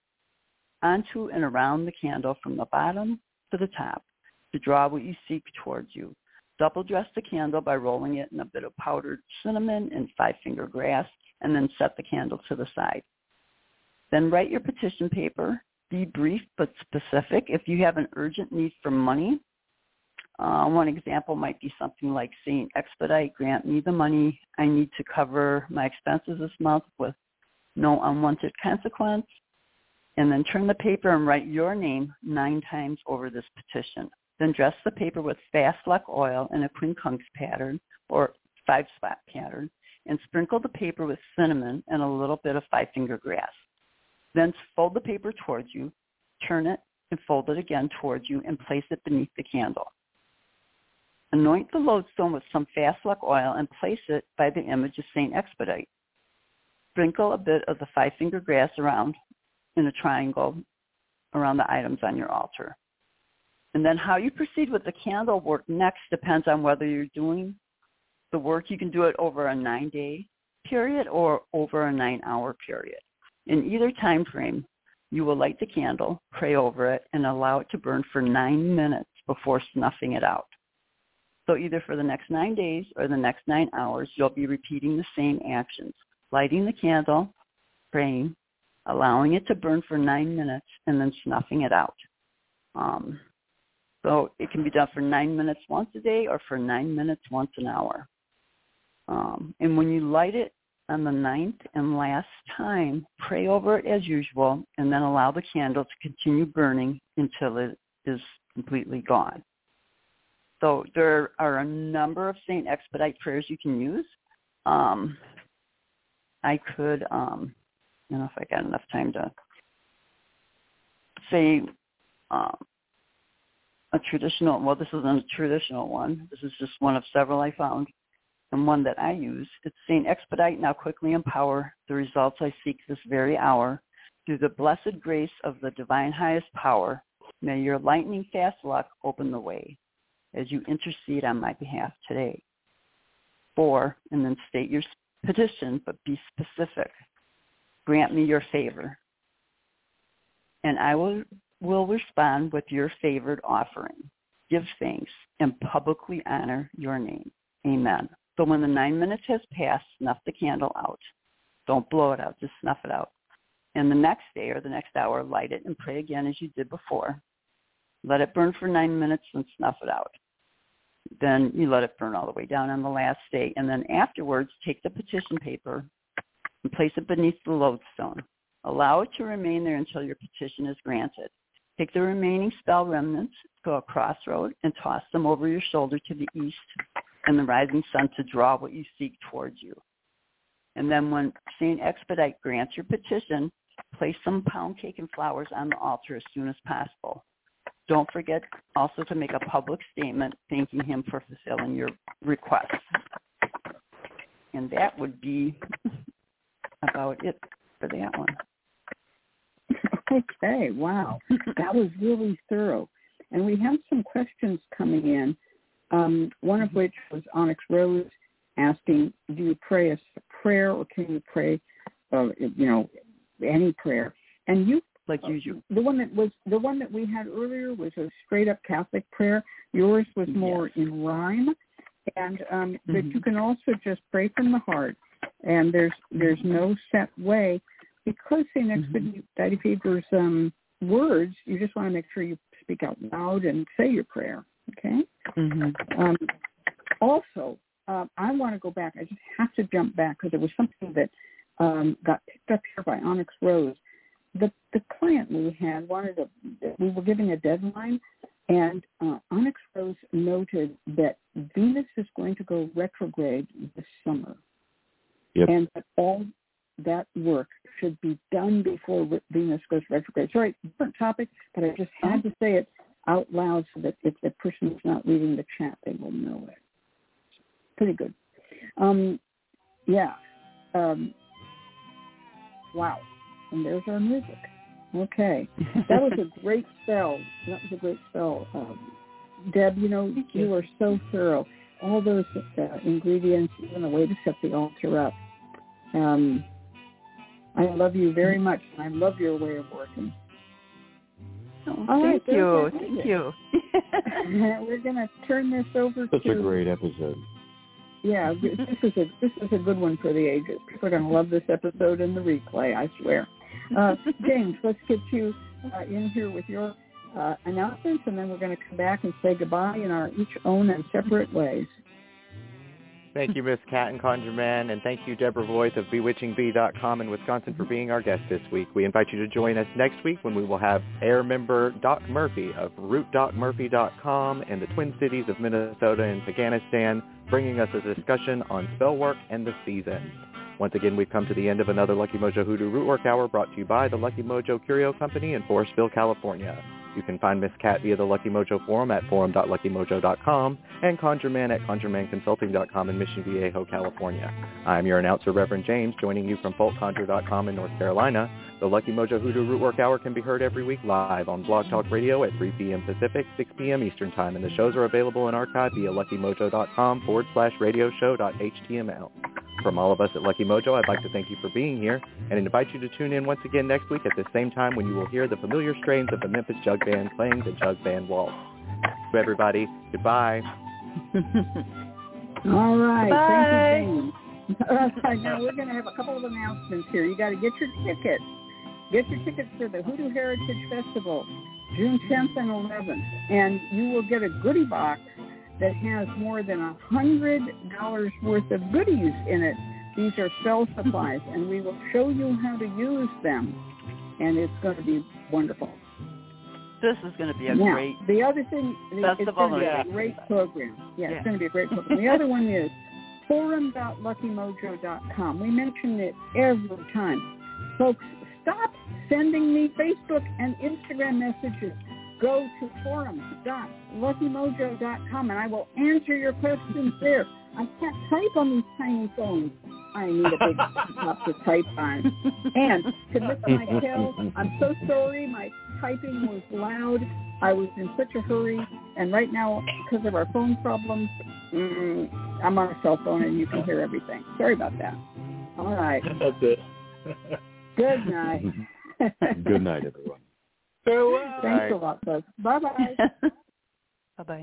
onto and around the candle from the bottom to the top to draw what you seek towards you. Double dress the candle by rolling it in a bit of powdered cinnamon and five-finger grass and then set the candle to the side. Then write your petition paper. Be brief but specific. If you have an urgent need for money, uh, one example might be something like saying, Expedite, grant me the money I need to cover my expenses this month with no unwanted consequence. And then turn the paper and write your name nine times over this petition. Then dress the paper with fast luck oil in a quincunx pattern or five spot pattern and sprinkle the paper with cinnamon and a little bit of five finger grass. Then fold the paper towards you, turn it and fold it again towards you and place it beneath the candle. Anoint the lodestone with some fast luck oil and place it by the image of Saint Expedite. Sprinkle a bit of the five finger grass around in a triangle around the items on your altar. And then how you proceed with the candle work next depends on whether you're doing the work. You can do it over a nine day period or over a nine hour period. In either time frame, you will light the candle, pray over it, and allow it to burn for nine minutes before snuffing it out. So either for the next nine days or the next nine hours, you'll be repeating the same actions, lighting the candle, praying, allowing it to burn for nine minutes, and then snuffing it out. Um, so it can be done for nine minutes once a day or for nine minutes once an hour. Um, and when you light it on the ninth and last time, pray over it as usual and then allow the candle to continue burning until it is completely gone. So there are a number of Saint Expedite prayers you can use. um, I could, um, I don't know if I got enough time to say um, a traditional. Well, this isn't a traditional one. This is just one of several I found, and one that I use. It's saying, "Expedite now, quickly empower the results I seek this very hour, through the blessed grace of the divine highest power. May your lightning fast luck open the way, as you intercede on my behalf today." Four, and then state your petition, but be specific. Grant me your favor, and I will will respond with your favored offering. Give thanks and publicly honor your name. Amen. So when the nine minutes has passed, snuff the candle out. Don't blow it out, just snuff it out. And the next day or the next hour, light it and pray again as you did before. Let it burn for nine minutes and snuff it out. Then you let it burn all the way down on the last day. And then afterwards, take the petition paper and place it beneath the lodestone. Allow it to remain there until your petition is granted. Take the remaining spell remnants, go a crossroad, and toss them over your shoulder to the east and the rising sun to draw what you seek towards you. And then when Saint Expedite grants your petition, place some pound cake and flowers on the altar as soon as possible. Don't forget also to make a public statement thanking him for fulfilling your request. And that would be about it for that one. Okay, wow. that was really thorough. And we have some questions coming in, um, one of which was Onyx Rose asking, do you pray a prayer or can you pray, uh, you know, any prayer? And you like usual. The one that was the one that we had earlier was a straight up Catholic prayer. Yours was more yes. in rhyme, and um, mm-hmm. but you can also just pray from the heart. And there's there's no set way because St. Expedite mm-hmm. um, words, you just want to make sure you speak out loud and say your prayer. Okay. Mm-hmm. Um, also, uh, I want to go back. I just have to jump back because it was something that um, got picked up here by Onyx Rose. The the client we had wanted a. We were giving a deadline, and uh, Onyx Rose noted that Venus is going to go retrograde this summer, yep. and that all that work should be done before Venus goes retrograde. Sorry, different topic, but I just had to say it out loud so that if the person is not reading the chat, they will know it. Pretty good. Um, yeah. Um, wow. And there's our music. Okay. That was a great spell. That was a great spell. Um, Deb, you know, you. you are so thorough. All those uh, ingredients, even the way to set the altar up. Um, I love you very much. I love your way of working. Oh, thank, right, you. thank you. We're going to turn this over Such to. Such a great episode. Yeah, this is a this is a good one for the ages. People are going to love this episode in the replay. I swear. Uh, James, let's get you uh, in here with your uh, announcements, and then we're going to come back and say goodbye in our each own and separate ways. Thank you, Miss Cat and ConjureMan, and thank you, Deborah Voith of BewitchingBee.com in Wisconsin for being our guest this week. We invite you to join us next week when we will have AIRR member Doc Murphy of RootDocMurphy.com in the Twin Cities of Minnesota and Afghanistan, bringing us a discussion on spell work and the season. Once again, we've come to the end of another Lucky Mojo Hoodoo Rootwork Hour brought to you by the Lucky Mojo Curio Company in Forestville, California. You can find Miss Cat via the Lucky Mojo forum at forum.luckymojo.com and ConjureMan at conjuremanconsulting.com in Mission Viejo, California. I'm your announcer, Reverend James, joining you from folkconjure.com in North Carolina. The Lucky Mojo Hoodoo Rootwork Hour can be heard every week live on Blog Talk Radio at 3 p.m. Pacific, 6 p.m. Eastern Time, and the shows are available in archive via luckymojo.com forward slash radio show.html. From all of us at Lucky Mojo, I'd like to thank you for being here and invite you to tune in once again next week at the same time when you will hear the familiar strains of the Memphis Jug Band playing the Jug Band Waltz. To everybody, goodbye. all right. Bye. Thank you, All right, now we're going to have a couple of announcements here. You got to get your tickets. Get your tickets for the Hoodoo Heritage Festival, June 10th and 11th, and you will get a goodie box that has more than a hundred dollars worth of goodies in it. These are spell supplies, and we will show you how to use them, and it's going to be wonderful. This is going to be a now, great the other thing festival. It's going to be a great program. Yeah, yeah, it's going to be a great program. The other one is forum.luckymojo.com. We mention it every time. Folks, stop sending me Facebook and Instagram messages. Go to forum.luckymojo.com and I will answer your questions there. I can't type on these tiny phones. I need a big laptop to type on. And to Miss Michael, I'm so sorry. My typing was loud. I was in such a hurry. And right now, because of our phone problems, mm, I'm on a cell phone and you can hear everything. Sorry about that. All right. That's it. Good night. Good night, everyone. Thanks a lot, folks. Bye-bye. Bye-bye.